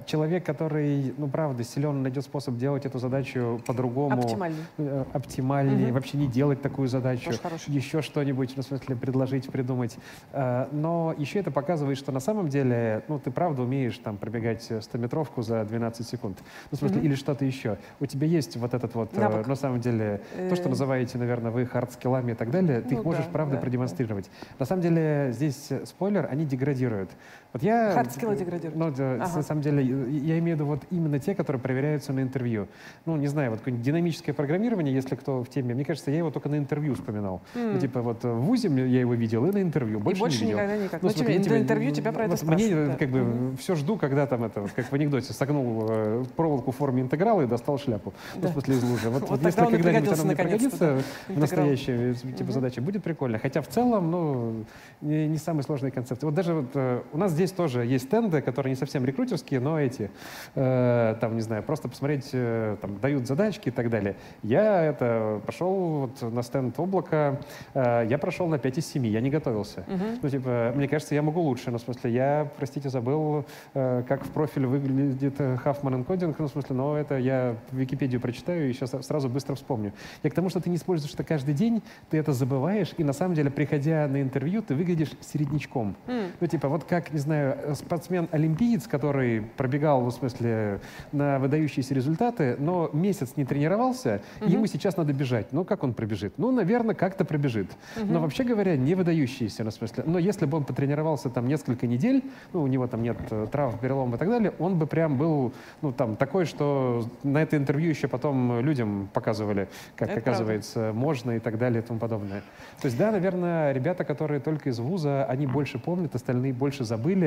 человек, который, ну, правда, силен, найдет способ делать эту задачу по-другому. Оптимальный. э, оптимальнее, Мгм. вообще не делать такую задачу, еще что-нибудь, ну, в смысле, предложить, придумать. Э, Но еще это показывает, что на самом деле, ну, ты правда умеешь там пробегать 100-метровку за 12 секунд. Ну, в смысле, Мгм. или что-то еще. У тебя есть вот этот вот, э, Навык. на самом деле, то, что Э, называете, наверное, вы hard skill ами и так далее, ты Ну их можешь, да, правда, да, продемонстрировать. На самом деле, здесь э, спойлер, они деградируют. Вот я... Hard skill ы деградируют. Ну, да, Ага. на самом деле, я имею в виду вот именно те, которые проверяются на интервью. Ну, не знаю, вот какое-нибудь динамическое программирование, если кто в теме, мне кажется, я его только на интервью вспоминал. Ну, М. типа вот в ВУЗе я его видел и на интервью, больше, и больше не видел. никогда никак. Ну, Но смотри, тебе, на интервью тебя про это вот Мне да. как бы Мгм. все жду, когда там это, вот как в анекдоте, согнул э, проволоку в форме интеграла и достал шляпу. Ну, Да. в смысле из лужи. Вот, Вот если когда-нибудь она мне пригодится в настоящей э, типа Мгм. задачи, будет прикольно. Хотя в целом, ну, не, не самые сложные концепты. Вот даже вот, э, у нас здесь тоже есть стенды, которые не совсем рекрутерские, но эти, э, там, не знаю, просто посмотреть, э, там, дают задачки и так далее. Я это пошел вот на стенд облака, э, я прошел на 5 из 7, я не готовился. Мгм. Ну, типа, мне кажется, я могу лучше. Ну, в смысле, я, простите, забыл, э, как в профиле выглядит э, Huffman Encoding. Ну, в смысле, но это я в Википедию прочитаю и сейчас сразу быстро вспомню. Я к тому, что ты не используешь это каждый день, ты это забываешь, и на самом деле, приходя на интервью, ты выглядишь середнячком. М. Ну, типа, вот как, не знаю, э, спортсмен-олимпиец, который пробегал, ну, в смысле, на выдающиеся результаты, но месяц не тренировался, и ему сейчас надо бежать. Ну, как он пробежит? Ну, наверное, как-то пробежит. Но вообще говоря, не выдающиеся, ну, в смысле. Но если бы он потренировался там несколько недель, ну, у него там нет э, травм, переломов и так далее, он бы прям был, ну, там, такой, что на это интервью еще потом людям показывали, как Это оказывается можно и так далее и тому подобное. То есть, да, наверное, ребята, которые только из вуза, они больше помнят, остальные больше забыли.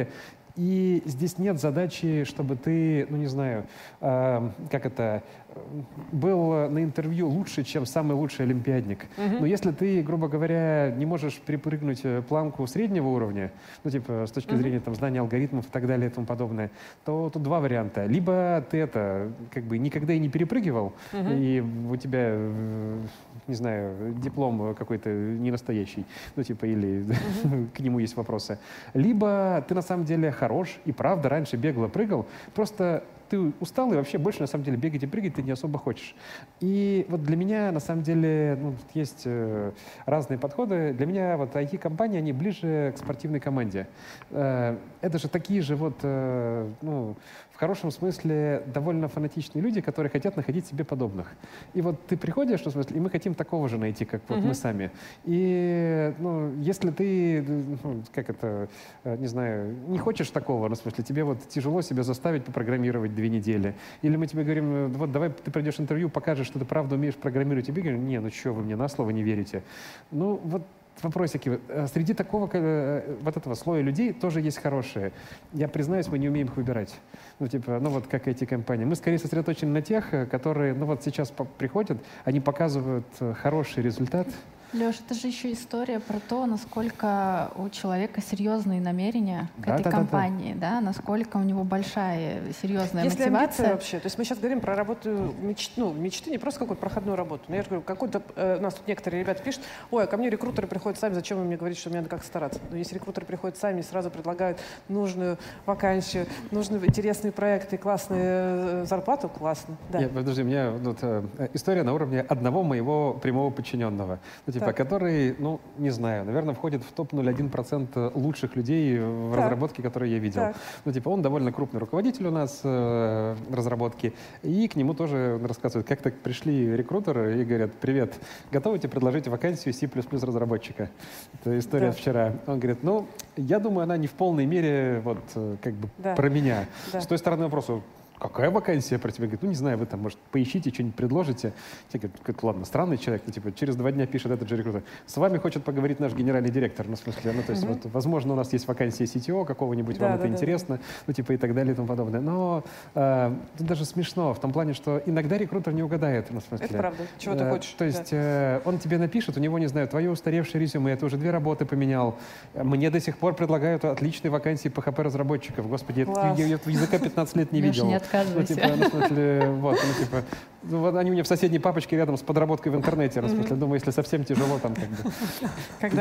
И здесь нет задачи, чтобы ты, ну не знаю, э, как это, был на интервью лучше, чем самый лучший олимпиадник. Но если ты, грубо говоря, не можешь перепрыгнуть э, планку среднего уровня, ну, типа, с точки зрения там, знания алгоритмов и так далее и тому подобное, то тут два варианта. Либо ты это, как бы, никогда и не перепрыгивал, и у тебя, э, не знаю, диплом какой-то не настоящий, ну, типа, или к нему есть вопросы. Либо ты на самом деле хорош и правда раньше бегло прыгал, просто ты устал и вообще больше на самом деле бегать и прыгать ты не особо хочешь. И вот для меня на самом деле ну, есть э, разные подходы. Для меня вот IT-компании, они ближе к спортивной команде. Э, это же такие же вот, э, ну, в хорошем смысле довольно фанатичные люди, которые хотят находить себе подобных. И вот ты приходишь, ну, в смысле, и мы хотим такого же найти, как вот мы сами. И ну, если ты, ну, как это, э, не знаю, не хочешь такого, ну, в смысле, тебе вот тяжело себя заставить попрограммировать две недели, или мы тебе говорим, «Ну, вот давай ты пройдешь интервью, покажешь, что ты правда умеешь программировать, и тебе говорят, не, ну что, вы мне на слово не верите. Ну, вот вопросики. Э, Среди такого э, вот этого слоя людей тоже есть хорошие. Я признаюсь, мы не умеем их выбирать. Ну, типа, ну вот как эти компании. Мы скорее сосредоточены на тех, э, которые, ну вот сейчас приходят, они показывают хороший результат, Леш, это же еще история про то, насколько у человека серьезные намерения к Да, этой да, да, да. компании, да, насколько у него большая серьезная Если мотивация. вообще, то есть мы сейчас говорим про работу мечты, ну, мечты не просто какую-то проходную работу. Но я же говорю, какой-то, э, у нас тут некоторые ребята пишут, ой, а ко мне рекрутеры приходят сами, зачем вы мне говорите, что мне надо как стараться? Но если рекрутеры приходят сами и сразу предлагают нужную вакансию, нужные интересные проекты, классную э, зарплату, классно. Да. Нет, подожди, у меня вот, э, история на уровне одного моего прямого подчиненного, ну, типа, Так. который, ну, не знаю, наверное, входит в топ-0,1% лучших людей в Так. разработке, которые я видел. Так. Ну, типа, он довольно крупный руководитель у нас э, разработки, и к нему тоже рассказывают, как так пришли рекрутеры и говорят, привет, готовы тебе предложить вакансию C++ разработчика? Это история Да. вчера. Он говорит, ну, я думаю, она не в полной мере вот э, как бы Да. про меня. Да. С той стороны вопроса, какая вакансия про тебя? Говорит, ну не знаю, вы там, может, поищите, что-нибудь предложите. Те говорят, «Как, ладно, странный человек, ну типа через два дня пишет этот же рекрутер. С вами хочет поговорить наш генеральный директор, ну в смысле, ну то есть вот, возможно, у нас есть вакансия CTO какого-нибудь, Да, вам да, это да, интересно, ну типа и так далее и тому подобное. Но э, тут даже смешно в том плане, что иногда рекрутер не угадает, ну в смысле. Это правда. Чего ты Э, хочешь? То Да. есть э, он тебе напишет, у него, не знаю, твое устаревшее резюме, это уже две работы поменял. Мне до сих пор предлагают отличные вакансии PHP-разработчиков. Господи, я, я этого языка 15 лет не видел. Не Ну, отказывайся. типа, ну, в смысле, вот, ну, типа, ну, вот они у меня в соседней папочке рядом с подработкой в интернете, в смысле, думаю, если совсем тяжело, там, как бы,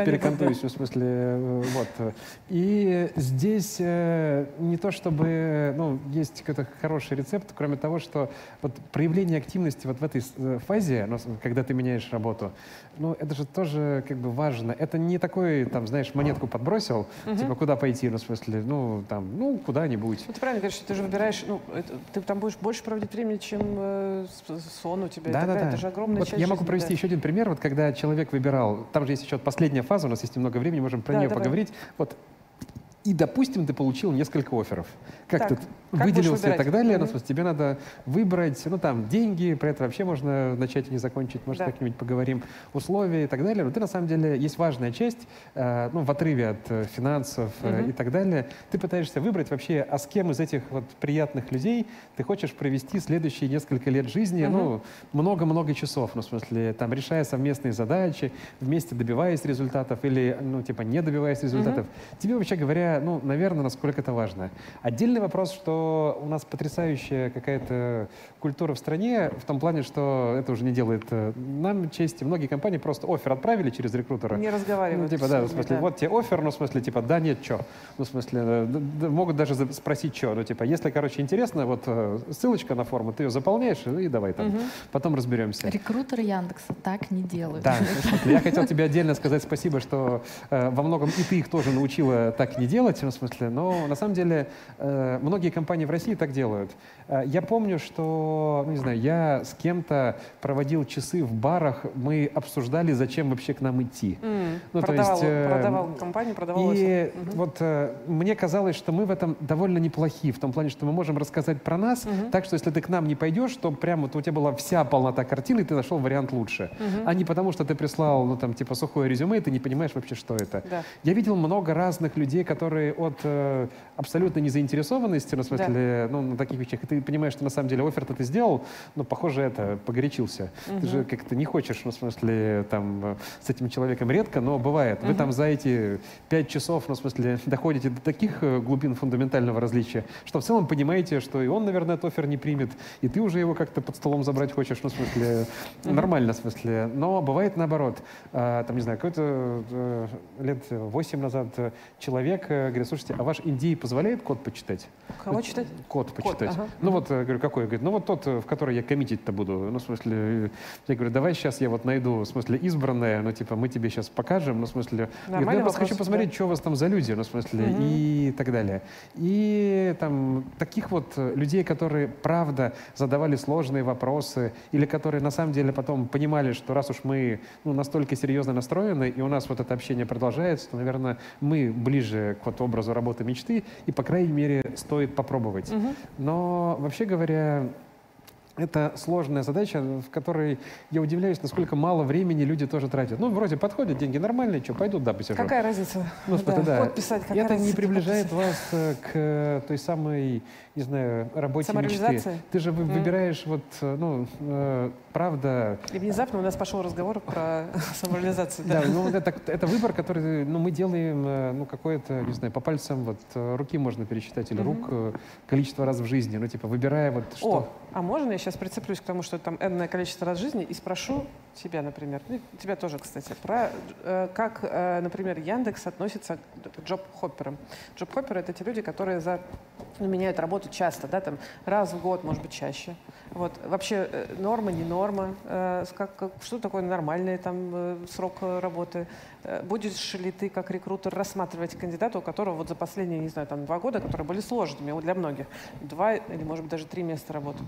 перекантуюсь, в смысле, вот. И здесь э, не то чтобы, ну, есть какой-то хороший рецепт, кроме того, что вот проявление активности вот в этой э, фазе, ну, когда ты меняешь работу, ну, это же тоже как бы важно. Это не такой, там, знаешь, монетку подбросил, типа, куда пойти, ну, в смысле, ну, там, ну, куда-нибудь. Ну, ты правильно говоришь, что ты же выбираешь, ну, это- ты там будешь больше проводить времени, чем э, с- сон у тебя. и Да, так да, далее. да. Это же огромная Вот часть я могу жизни, провести да. еще один пример, вот когда человек выбирал, там же есть еще последняя фаза, у нас есть немного времени, можем про Да, нее давай. поговорить. Вот и, допустим, ты получил несколько офферов. Как Так, ты как выделился и так далее. Ну, в смысле, тебе надо выбрать, ну, там, деньги, про это вообще можно начать и не закончить, может, Да. как-нибудь поговорим, условия и так далее. Но ты, на самом деле, есть важная часть, э, ну, в отрыве от э, финансов э, Мгм. и так далее. Ты пытаешься выбрать вообще, а с кем из этих вот приятных людей ты хочешь провести следующие несколько лет жизни, Мгм. ну, много-много часов, ну, в смысле, там, решая совместные задачи, вместе добиваясь результатов или, ну, типа, не добиваясь результатов. Тебе, вообще говоря, ну, наверное, насколько это важно. Отдельный вопрос, что у нас потрясающая какая-то культура в стране, в том плане, что это уже не делает э, нам чести. Многие компании просто офер отправили через рекрутера. Не Ну, разговаривают. типа, с да, в смысле, да. вот тебе офер, ну, в смысле, типа, да, нет, что. Ну, в смысле, э, д- д- могут даже спросить, что. Ну, типа, если, короче, интересно, вот э, ссылочка на форму, ты ее заполняешь, и давай там, потом разберемся. Рекрутеры Яндекса так не делают. Да, я хотел тебе отдельно сказать спасибо, что э, во многом и ты их тоже научила так не делать, ну, в смысле, но на самом деле э, многие компании в России так делают. Э, я помню, что, ну, не знаю, я с кем-то проводил часы в барах, мы обсуждали, зачем вообще к нам идти. М, Ну, то продавал, есть, э, продавал компанию, продавал И. Мгм. вот э, мне казалось, что мы в этом довольно неплохи, в том плане, что мы можем рассказать про нас, так что если ты к нам не пойдешь, то прямо вот у тебя была вся полнота картины, и ты нашел вариант лучше. А не потому, что ты прислал, ну там, типа, сухое резюме, и ты не понимаешь вообще, что это. Да. Я видел много разных людей, которые которые от э, абсолютно незаинтересованности, ну, в смысле, ну, на таких вещах, и ты понимаешь, что на самом деле офер ты сделал, но, похоже, это, погорячился. Ты же как-то не хочешь, ну, в смысле, там, э, с этим человеком редко, но бывает. Вы там за эти пять часов, ну, в смысле, доходите до таких э, глубин фундаментального различия, что в целом понимаете, что и он, наверное, этот офер не примет, и ты уже его как-то под столом забрать хочешь, ну, в смысле, нормально, в смысле. Но бывает наоборот. А, там, не знаю, какой-то э, лет восемь назад э, человек э, говорит, слушайте, а ваш индей позволяет код почитать? Кого Ну, читать? Код почитать. ага. Ну вот, э, говорю, какой? Говорит, ну вот тот, э, в который я коммитить-то буду. Ну, в смысле, я говорю, давай сейчас я вот найду, в смысле, избранное, ну, типа, мы тебе сейчас покажем, ну, в смысле, говорит, ну, я просто хочу посмотреть, да. что у вас там за люди, ну, в смысле, и так далее. И там таких вот людей, которые, правда, задавали сложные вопросы, или которые на самом деле потом понимали, что раз уж мы ну, настолько серьезно настроены, и у нас вот это общение продолжается, то, наверное, мы ближе к вот образу работы мечты, и, по крайней мере, стоит попробовать. Но, вообще говоря, это сложная задача, в которой я удивляюсь, насколько мало времени люди тоже тратят. Ну, вроде подходят, деньги нормальные, что, пойдут, да, посижу. Какая разница? Ну, смысле, да. Код писать, какая это не разница, приближает код вас к э, той самой, не знаю, работе мечты. Ты же Мгм. выбираешь вот, э, ну, э, правда... И внезапно у нас пошел разговор про самореализацию. Да, Да. ну это, это выбор, который ну, мы делаем, э, ну, какое-то, не знаю, по пальцам вот руки можно пересчитать, или рук количество раз в жизни, ну, типа, выбирая вот что... А можно я сейчас прицеплюсь к тому, что там энное количество раз жизни и спрошу тебя, например, ну, тебя тоже, кстати, про э, как, э, например, Яндекс относится к джоб-хопперам. Джоб-хопперы — это те люди, которые за, ну, меняют работу часто, да, там раз в год, может быть, чаще. Вот. Вообще э, норма, не норма, э, как, как- что такое нормальный там э, срок работы. Будешь ли ты как рекрутер рассматривать кандидата, у которого вот за последние, не знаю, там два года, которые были сложными для многих, два или, может быть, даже три места работы?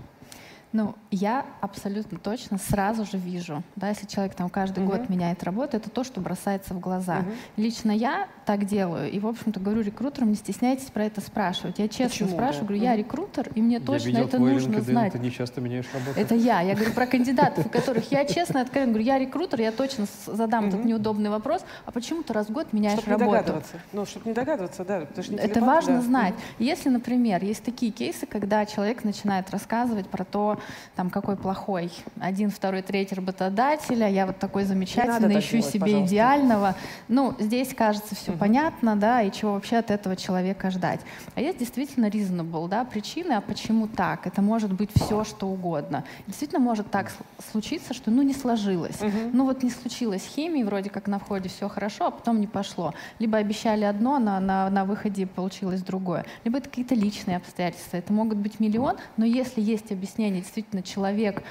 Ну, я абсолютно точно сразу же вижу, да, если человек там каждый Мгм. год меняет работу, это то, что бросается в глаза. Мгм. Лично я так делаю, и, в общем-то, говорю рекрутерам, не стесняйтесь про это спрашивать. Я честно Почему, спрашиваю, да? говорю, я рекрутер, и мне Я точно это нужно LinkedIn, знать. Ты не часто меняешь работу. Это я. Я говорю про кандидатов, у которых я честно откровенно говорю, я рекрутер, я точно задам этот неудобный вопрос, а почему ты раз в год меняешь Чтобы не работу? догадываться. Ну, чтобы не догадываться, да. Это, не важно да. знать. Если, например, есть такие кейсы, когда человек начинает рассказывать про то, там, какой плохой один, второй, третий работодатель, а я вот такой замечательный, ищу делать, себе пожалуйста. идеального. Ну, здесь, кажется, все понятно, да, и чего вообще от этого человека ждать. А есть действительно reasonable, да, причины, а почему так? Это может быть все, что угодно. Действительно может так случиться, что, ну, не сложилось. Ну, вот не случилось химии, вроде как на входе все хорошо, а потом не пошло. Либо обещали одно, на, на, на выходе получилось другое. Либо это какие-то личные обстоятельства. Это могут быть миллион, но если есть объяснение, действительно человек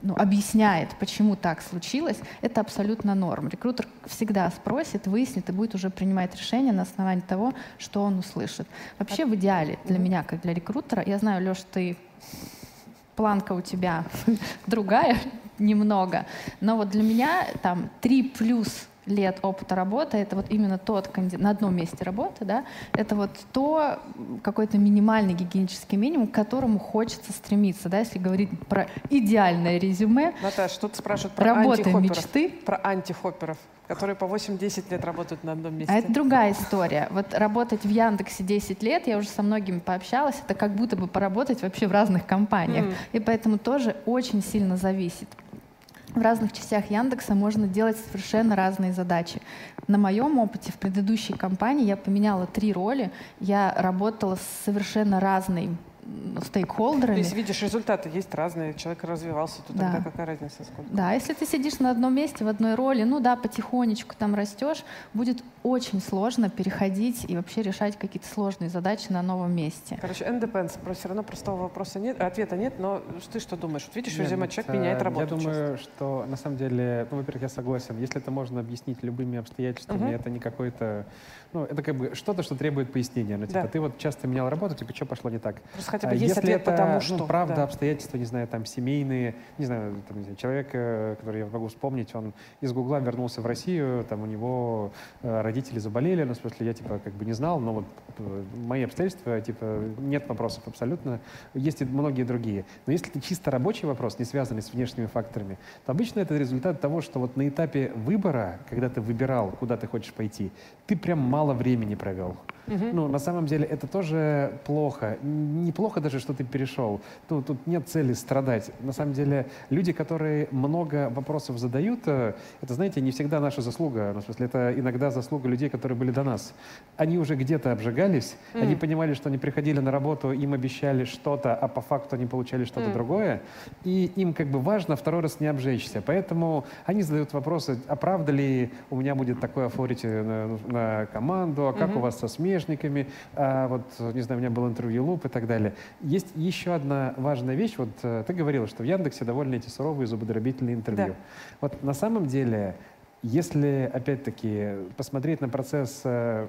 ну, объясняет, почему так случилось, это абсолютно норм. Рекрутер всегда спросит, выяснит и будет уже принимать решение на основании того, что он услышит. Вообще в идеале для меня, как для рекрутера, я знаю, Леш, ты планка у тебя другая немного, но вот для меня там 3 плюс лет опыта работы, это вот именно тот канди- на одном месте работы, да, это вот то какой-то минимальный гигиенический минимум, к которому хочется стремиться, да, если говорить про идеальное резюме, Наташа, тут спрашивают про антихопперов. мечты, Про антихопперов, которые по 8-10 лет работают на одном месте. А это другая история. Вот работать в Яндексе 10 лет, я уже со многими пообщалась, это как будто бы поработать вообще в разных компаниях. Мгм. И поэтому тоже очень сильно зависит. В разных частях Яндекса можно делать совершенно разные задачи. На моем опыте в предыдущей компании я поменяла три роли. Я работала с совершенно разной м, То стейкхолдерами. есть видишь, результаты есть разные, человек развивался, то Да. тогда какая разница сколько? Да, если ты сидишь на одном месте, в одной роли, ну да, потихонечку там растешь, будет очень сложно переходить и вообще решать какие-то сложные задачи на новом месте. Короче, independence, про все равно простого вопроса нет, ответа нет, но ты что думаешь? Вот видишь, Нет, резюме человек э, меняет работу. Я думаю, что на самом деле, ну, во-первых, я согласен. Если это можно объяснить любыми обстоятельствами, Мгм. это не какой-то, ну, это как бы что-то, что требует пояснения. Ну, типа, Да. ты вот часто менял работу, типа, что пошло не так? Просто хотя А бы есть Если ответ это, потому ну, что. правда, да. обстоятельства, не знаю, там, семейные, не знаю, там, не знаю, человек, э, который я могу вспомнить, он из Гугла вернулся в Россию, там, у него э, родители заболели, ну, в смысле, я, типа, как бы не знал, но вот э, мои обстоятельства, типа, нет вопросов абсолютно, есть и многие другие. Но если это чисто рабочий вопрос, не связанный с внешними факторами, то обычно это результат того, что вот на этапе выбора, когда ты выбирал, куда ты хочешь пойти, ты прям мало времени провел. Ну, на самом деле это тоже плохо. Неплохо даже, что ты перешел. Ну, тут нет цели страдать. На самом деле люди, которые много вопросов задают, э, это, знаете, не всегда наша заслуга. Ну, в смысле, это иногда заслуга людей, которые были до нас. Они уже где-то обжигались, они понимали, что они приходили на работу, им обещали что-то, а по факту они получали что-то другое. И им как бы важно второй раз не обжечься. Поэтому они задают вопросы, а правда ли у меня будет такое authority на, на команду, а как у вас со смежниками, а вот, не знаю, у меня был интервью Луп и так далее. Есть еще одна важная вещь. Вот э, ты говорила, что в Яндексе довольно эти суровые зубодробительные интервью. Да. Вот на самом деле, если, опять-таки, посмотреть на процесс э,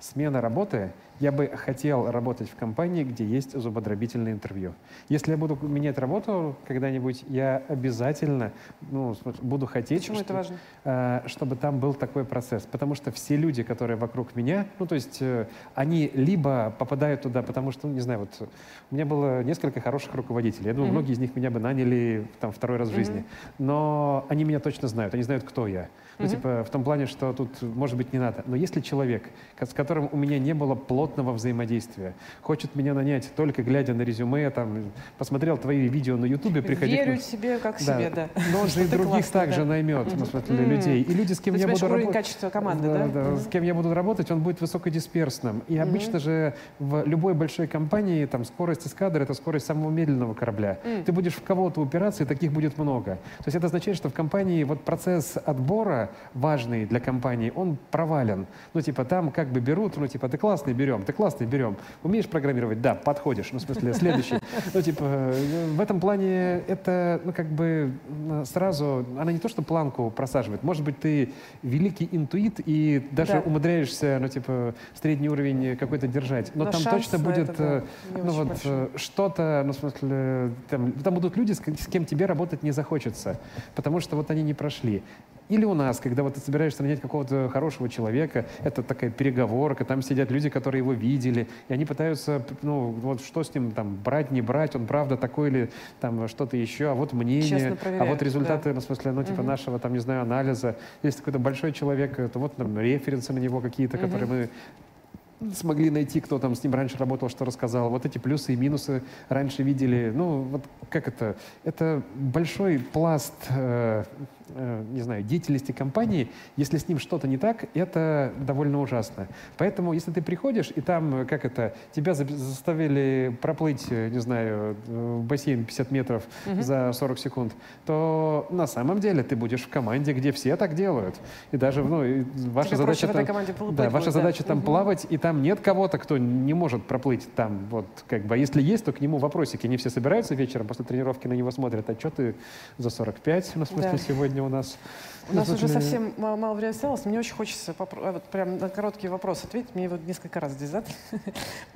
смены работы, я бы хотел работать в компании, где есть зубодробительное интервью. Если я буду менять работу когда-нибудь, я обязательно ну, буду хотеть, Почему это что- важно? э, чтобы там был такой процесс. Потому что все люди, которые вокруг меня, ну, то есть э, они либо попадают туда, потому что, ну, не знаю, вот у меня было несколько хороших руководителей. Я думаю, многие из них меня бы наняли там второй раз в жизни. Но они меня точно знают, они знают, кто я. Ну, типа, в том плане, что тут, может быть, не надо. Но если человек, с которым у меня не было плотного взаимодействия, хочет меня нанять только глядя на резюме, там, посмотрел твои видео на Ютубе, приходи... к Верю нам. себе как себе, да. Но он же и других также да. наймет, ну, в смысле, людей. И люди, с кем я буду работать... качества команды, да? С кем я буду работать, он будет высокодисперсным. И обычно же в любой большой компании там скорость эскадры — это скорость самого медленного корабля. Ты будешь в кого-то упираться, и таких будет много. То есть это означает, что в компании вот процесс отбора важный для компании, он провален. Ну, типа, там как бы берут, ну, типа, ты классный, берем, ты классный, берем. Умеешь программировать? Да, подходишь. Ну, в смысле, следующий. Ну, типа, э, в этом плане это, ну, как бы э, сразу, она не то, что планку просаживает. Может быть, ты великий интуит и даже Да. умудряешься, ну, типа, средний уровень какой-то держать. Но, Но там точно будет, это, да, э, ну, вот, большой. что-то, ну, в смысле, там, там будут люди, с кем тебе работать не захочется, потому что вот они не прошли. Или у нас, когда вот ты собираешься нанять какого-то хорошего человека, это такая переговорка, там сидят люди, которые его видели, и они пытаются, ну, вот что с ним там брать, не брать, он правда такой или там что-то еще, а вот мнение, а вот результаты, да. ну, в смысле, ну, типа нашего, там, не знаю, анализа. Если какой-то большой человек, то вот там референсы на него какие-то, которые мы смогли найти, кто там с ним раньше работал, что рассказал. Вот эти плюсы и минусы раньше видели. Ну, вот как это? Это большой пласт, э, не знаю, деятельности компании. Если с ним что-то не так, это довольно ужасно. Поэтому, если ты приходишь, и там, э, как это, тебя за- заставили проплыть, э, не знаю, э, в бассейн 50 метров за 40 секунд, то на самом деле ты будешь в команде, где все так делают. И даже, ну, и ваша Тебе задача... там- плыть да, ваша будет, да. задача там Мгм. плавать, и там нет кого-то, кто не может проплыть там, вот, как бы. А если есть, то к нему вопросики. Они все собираются вечером после тренировки на него смотрят. А что ты за 45, ну, в смысле, Да. сегодня у нас? У нас уже совсем ма- мало времени осталось. Мне очень хочется попро- вот прям на короткий вопрос ответить. Мне его несколько раз здесь задали.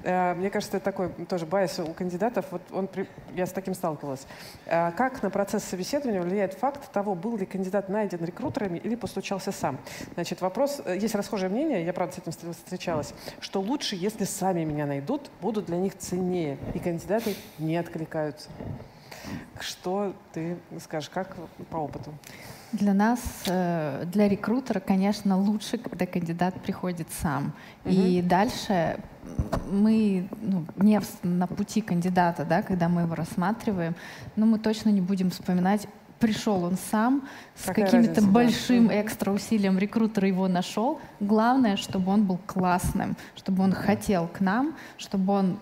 Э, Мне кажется, это такой тоже байс у кандидатов. Вот он, при- я с таким сталкивалась. Э, Как на процесс собеседования влияет факт того, был ли кандидат найден рекрутерами или постучался сам? Значит, вопрос, э, есть расхожее мнение, я, правда, с этим встр- встречалась, что лучше, если сами меня найдут, будут для них ценнее, и кандидаты не откликаются. Что ты скажешь, как по опыту? Для нас, э, для рекрутера, конечно, лучше, когда кандидат приходит сам. И дальше мы ну, не на пути кандидата, да, когда мы его рассматриваем, но мы точно не будем вспоминать, пришел он сам, с каким-то да. большим Мгм. экстра усилием рекрутер его нашел. Главное, чтобы он был классным, чтобы он хотел к нам, чтобы он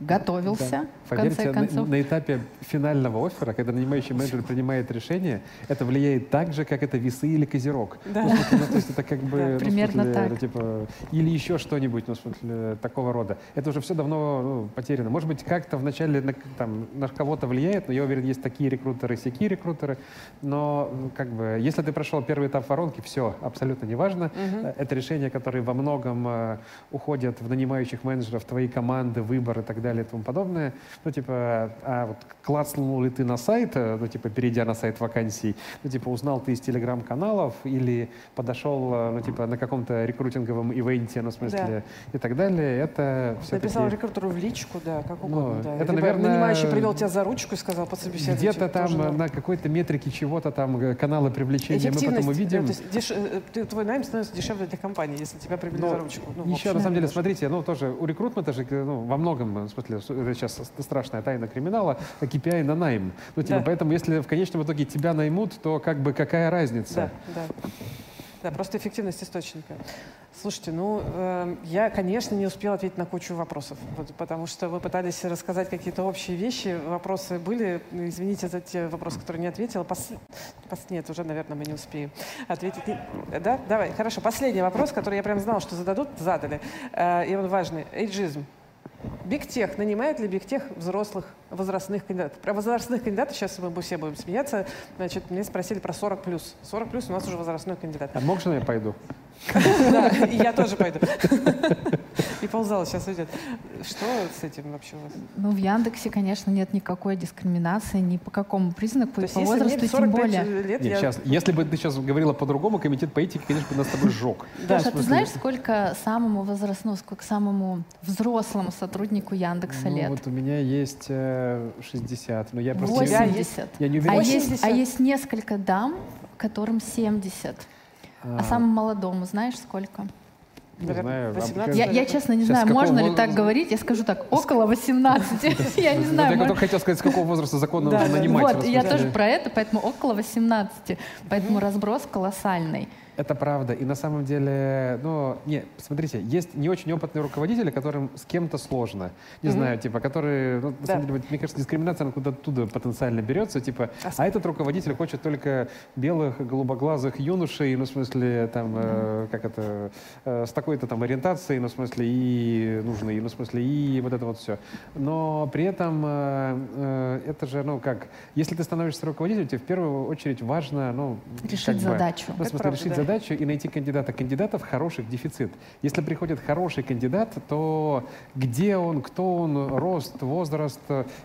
готовился, Да. Поверьте, на-. На, этапе финального оффера, когда нанимающий менеджер принимает решение, это влияет так же, как это весы или козерог. Да. Ну, смысле, ну, то есть это как бы... Да, ну, примерно смысле, так. ну, типа, или еще что-нибудь, ну, в смысле, такого рода. Это уже все давно ну, потеряно. Может быть, как-то вначале на, там, на кого-то влияет, но я уверен, есть такие рекрутеры, всякие рекрутеры. Но как бы, если ты прошел первый этап воронки, все, абсолютно неважно. Это решения, которые во многом э, уходят в нанимающих менеджеров, твои команды, выбор и так далее и тому подобное. Ну, типа, а вот клацнул ли ты на сайт, э, ну, типа, перейдя на сайт вакансий, ну, типа, узнал ты из телеграм-каналов или подошел, э, ну, типа, на каком-то рекрутинговом ивенте, ну, в смысле, и так далее, это все-таки... Написал рекрутеру в личку, да, как Ну, угодно. да. это, Либо наверное, нанимающий привел тебя за ручку и сказал, подсобеседуйте. Где-то там э, на какой-то метрике чего-то там каналы привлечения мы потом увидим. да, то есть деш- твой найм становится дешевле для компании, если тебя привели Но за ручку. Ну, Еще, на самом деле, смотрите, ну, тоже у рекрутмента же, ну, во многом, в смысле, сейчас страшная тайна криминала, а KPI на найм. Ну, типа, Да. поэтому, если в конечном итоге тебя наймут, то как бы какая разница? Да, да. Да, просто эффективность источника. Слушайте, ну, э, я, конечно, не успела ответить на кучу вопросов, вот, потому что вы пытались рассказать какие-то общие вещи, вопросы были, ну, извините за те вопросы, которые не ответила. Пос- пос- Нет, уже, наверное, мы не успеем ответить. Не- Да? Давай, хорошо. Последний вопрос, который я прям знала, что зададут, задали, Э, и он важный. Эйджизм. Бигтех. Нанимает ли Бигтех взрослых возрастных кандидатов? Про возрастных кандидатов сейчас мы все будем смеяться. Значит, мне спросили про 40 плюс. 40 плюс у нас уже возрастной кандидат. А можно я пойду? Да, и я тоже пойду. И ползала сейчас уйдет. Что с этим вообще у вас? Ну, в Яндексе, конечно, нет никакой дискриминации ни по какому признаку, То и есть, по возрасту тем 45 более. лет, Нет, я... сейчас, если бы ты сейчас говорила по-другому, комитет по этике, конечно, бы нас с тобой сжег. В ты знаешь, сколько самому возрастному, сколько самому взрослому сотруднику Яндекса Ну, лет? вот у меня есть э, 60, но я просто... 80. Я не А уверен, есть, 80. а есть несколько дам, которым 70. А, А, самому молодому знаешь сколько? не знаю. а 18. Я, я честно не Сейчас знаю, можно ли так говорить. Я скажу так, около 18. Я не знаю. Я только хотел сказать, с какого возраста законно да. нанимать. Вот, я тоже про это, поэтому около 18. Поэтому разброс колоссальный. Это правда. И на самом деле, ну, не, смотрите, есть не очень опытные руководители, которым с кем-то сложно. Не Мгм. знаю, типа, которые, ну, на Да. самом деле, мне кажется, дискриминация, она куда-то оттуда потенциально берется, типа, А а этот руководитель хочет только белых, голубоглазых юношей, ну, в смысле, там, э, как это, э, с такой-то там ориентацией, ну, в смысле, и нужны, ну, в смысле, и вот это вот все. Но при этом э, э, это же, ну, как, если ты становишься руководителем, тебе в первую очередь важно, ну, Решить как бы, задачу. ну, в Это смысле, правда, решить да. задачу и найти кандидата. Кандидатов хороших дефицит. Если приходит хороший кандидат, то где он, кто он, рост, возраст,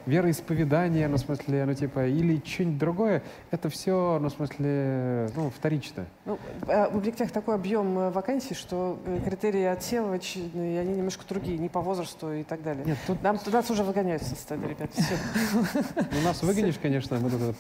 вероисповедание, ну, в смысле, ну, типа, или что-нибудь другое, это все, ну, в смысле, ну, вторично. Ну, э, у Бигтех такой объем э, вакансий, что э, критерии отсевочные, они немножко другие, не по возрасту и так далее. Нет, тут Нам туда уже выгоняют со стадии, ребят. Все. ну, нас выгонишь, конечно, мы тут в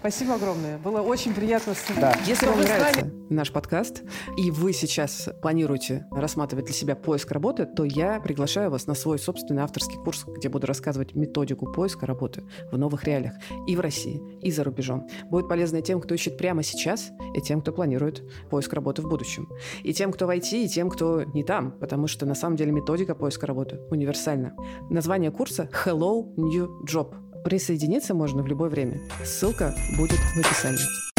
Спасибо огромное. Было очень приятно. с- Да. Если Вам нравится нравится наш подкаст, и вы сейчас планируете рассматривать для себя поиск работы, то я приглашаю вас на свой собственный авторский курс, где буду рассказывать методику поиска работы в новых реалиях и в России, и за рубежом. Будет полезно и тем, кто ищет прямо сейчас, и тем, кто планирует поиск работы в будущем. И тем, кто в IT, и тем, кто не там, потому что на самом деле методика поиска работы универсальна. Название курса «Hello New Job». Присоединиться можно в любое время. Ссылка будет в описании.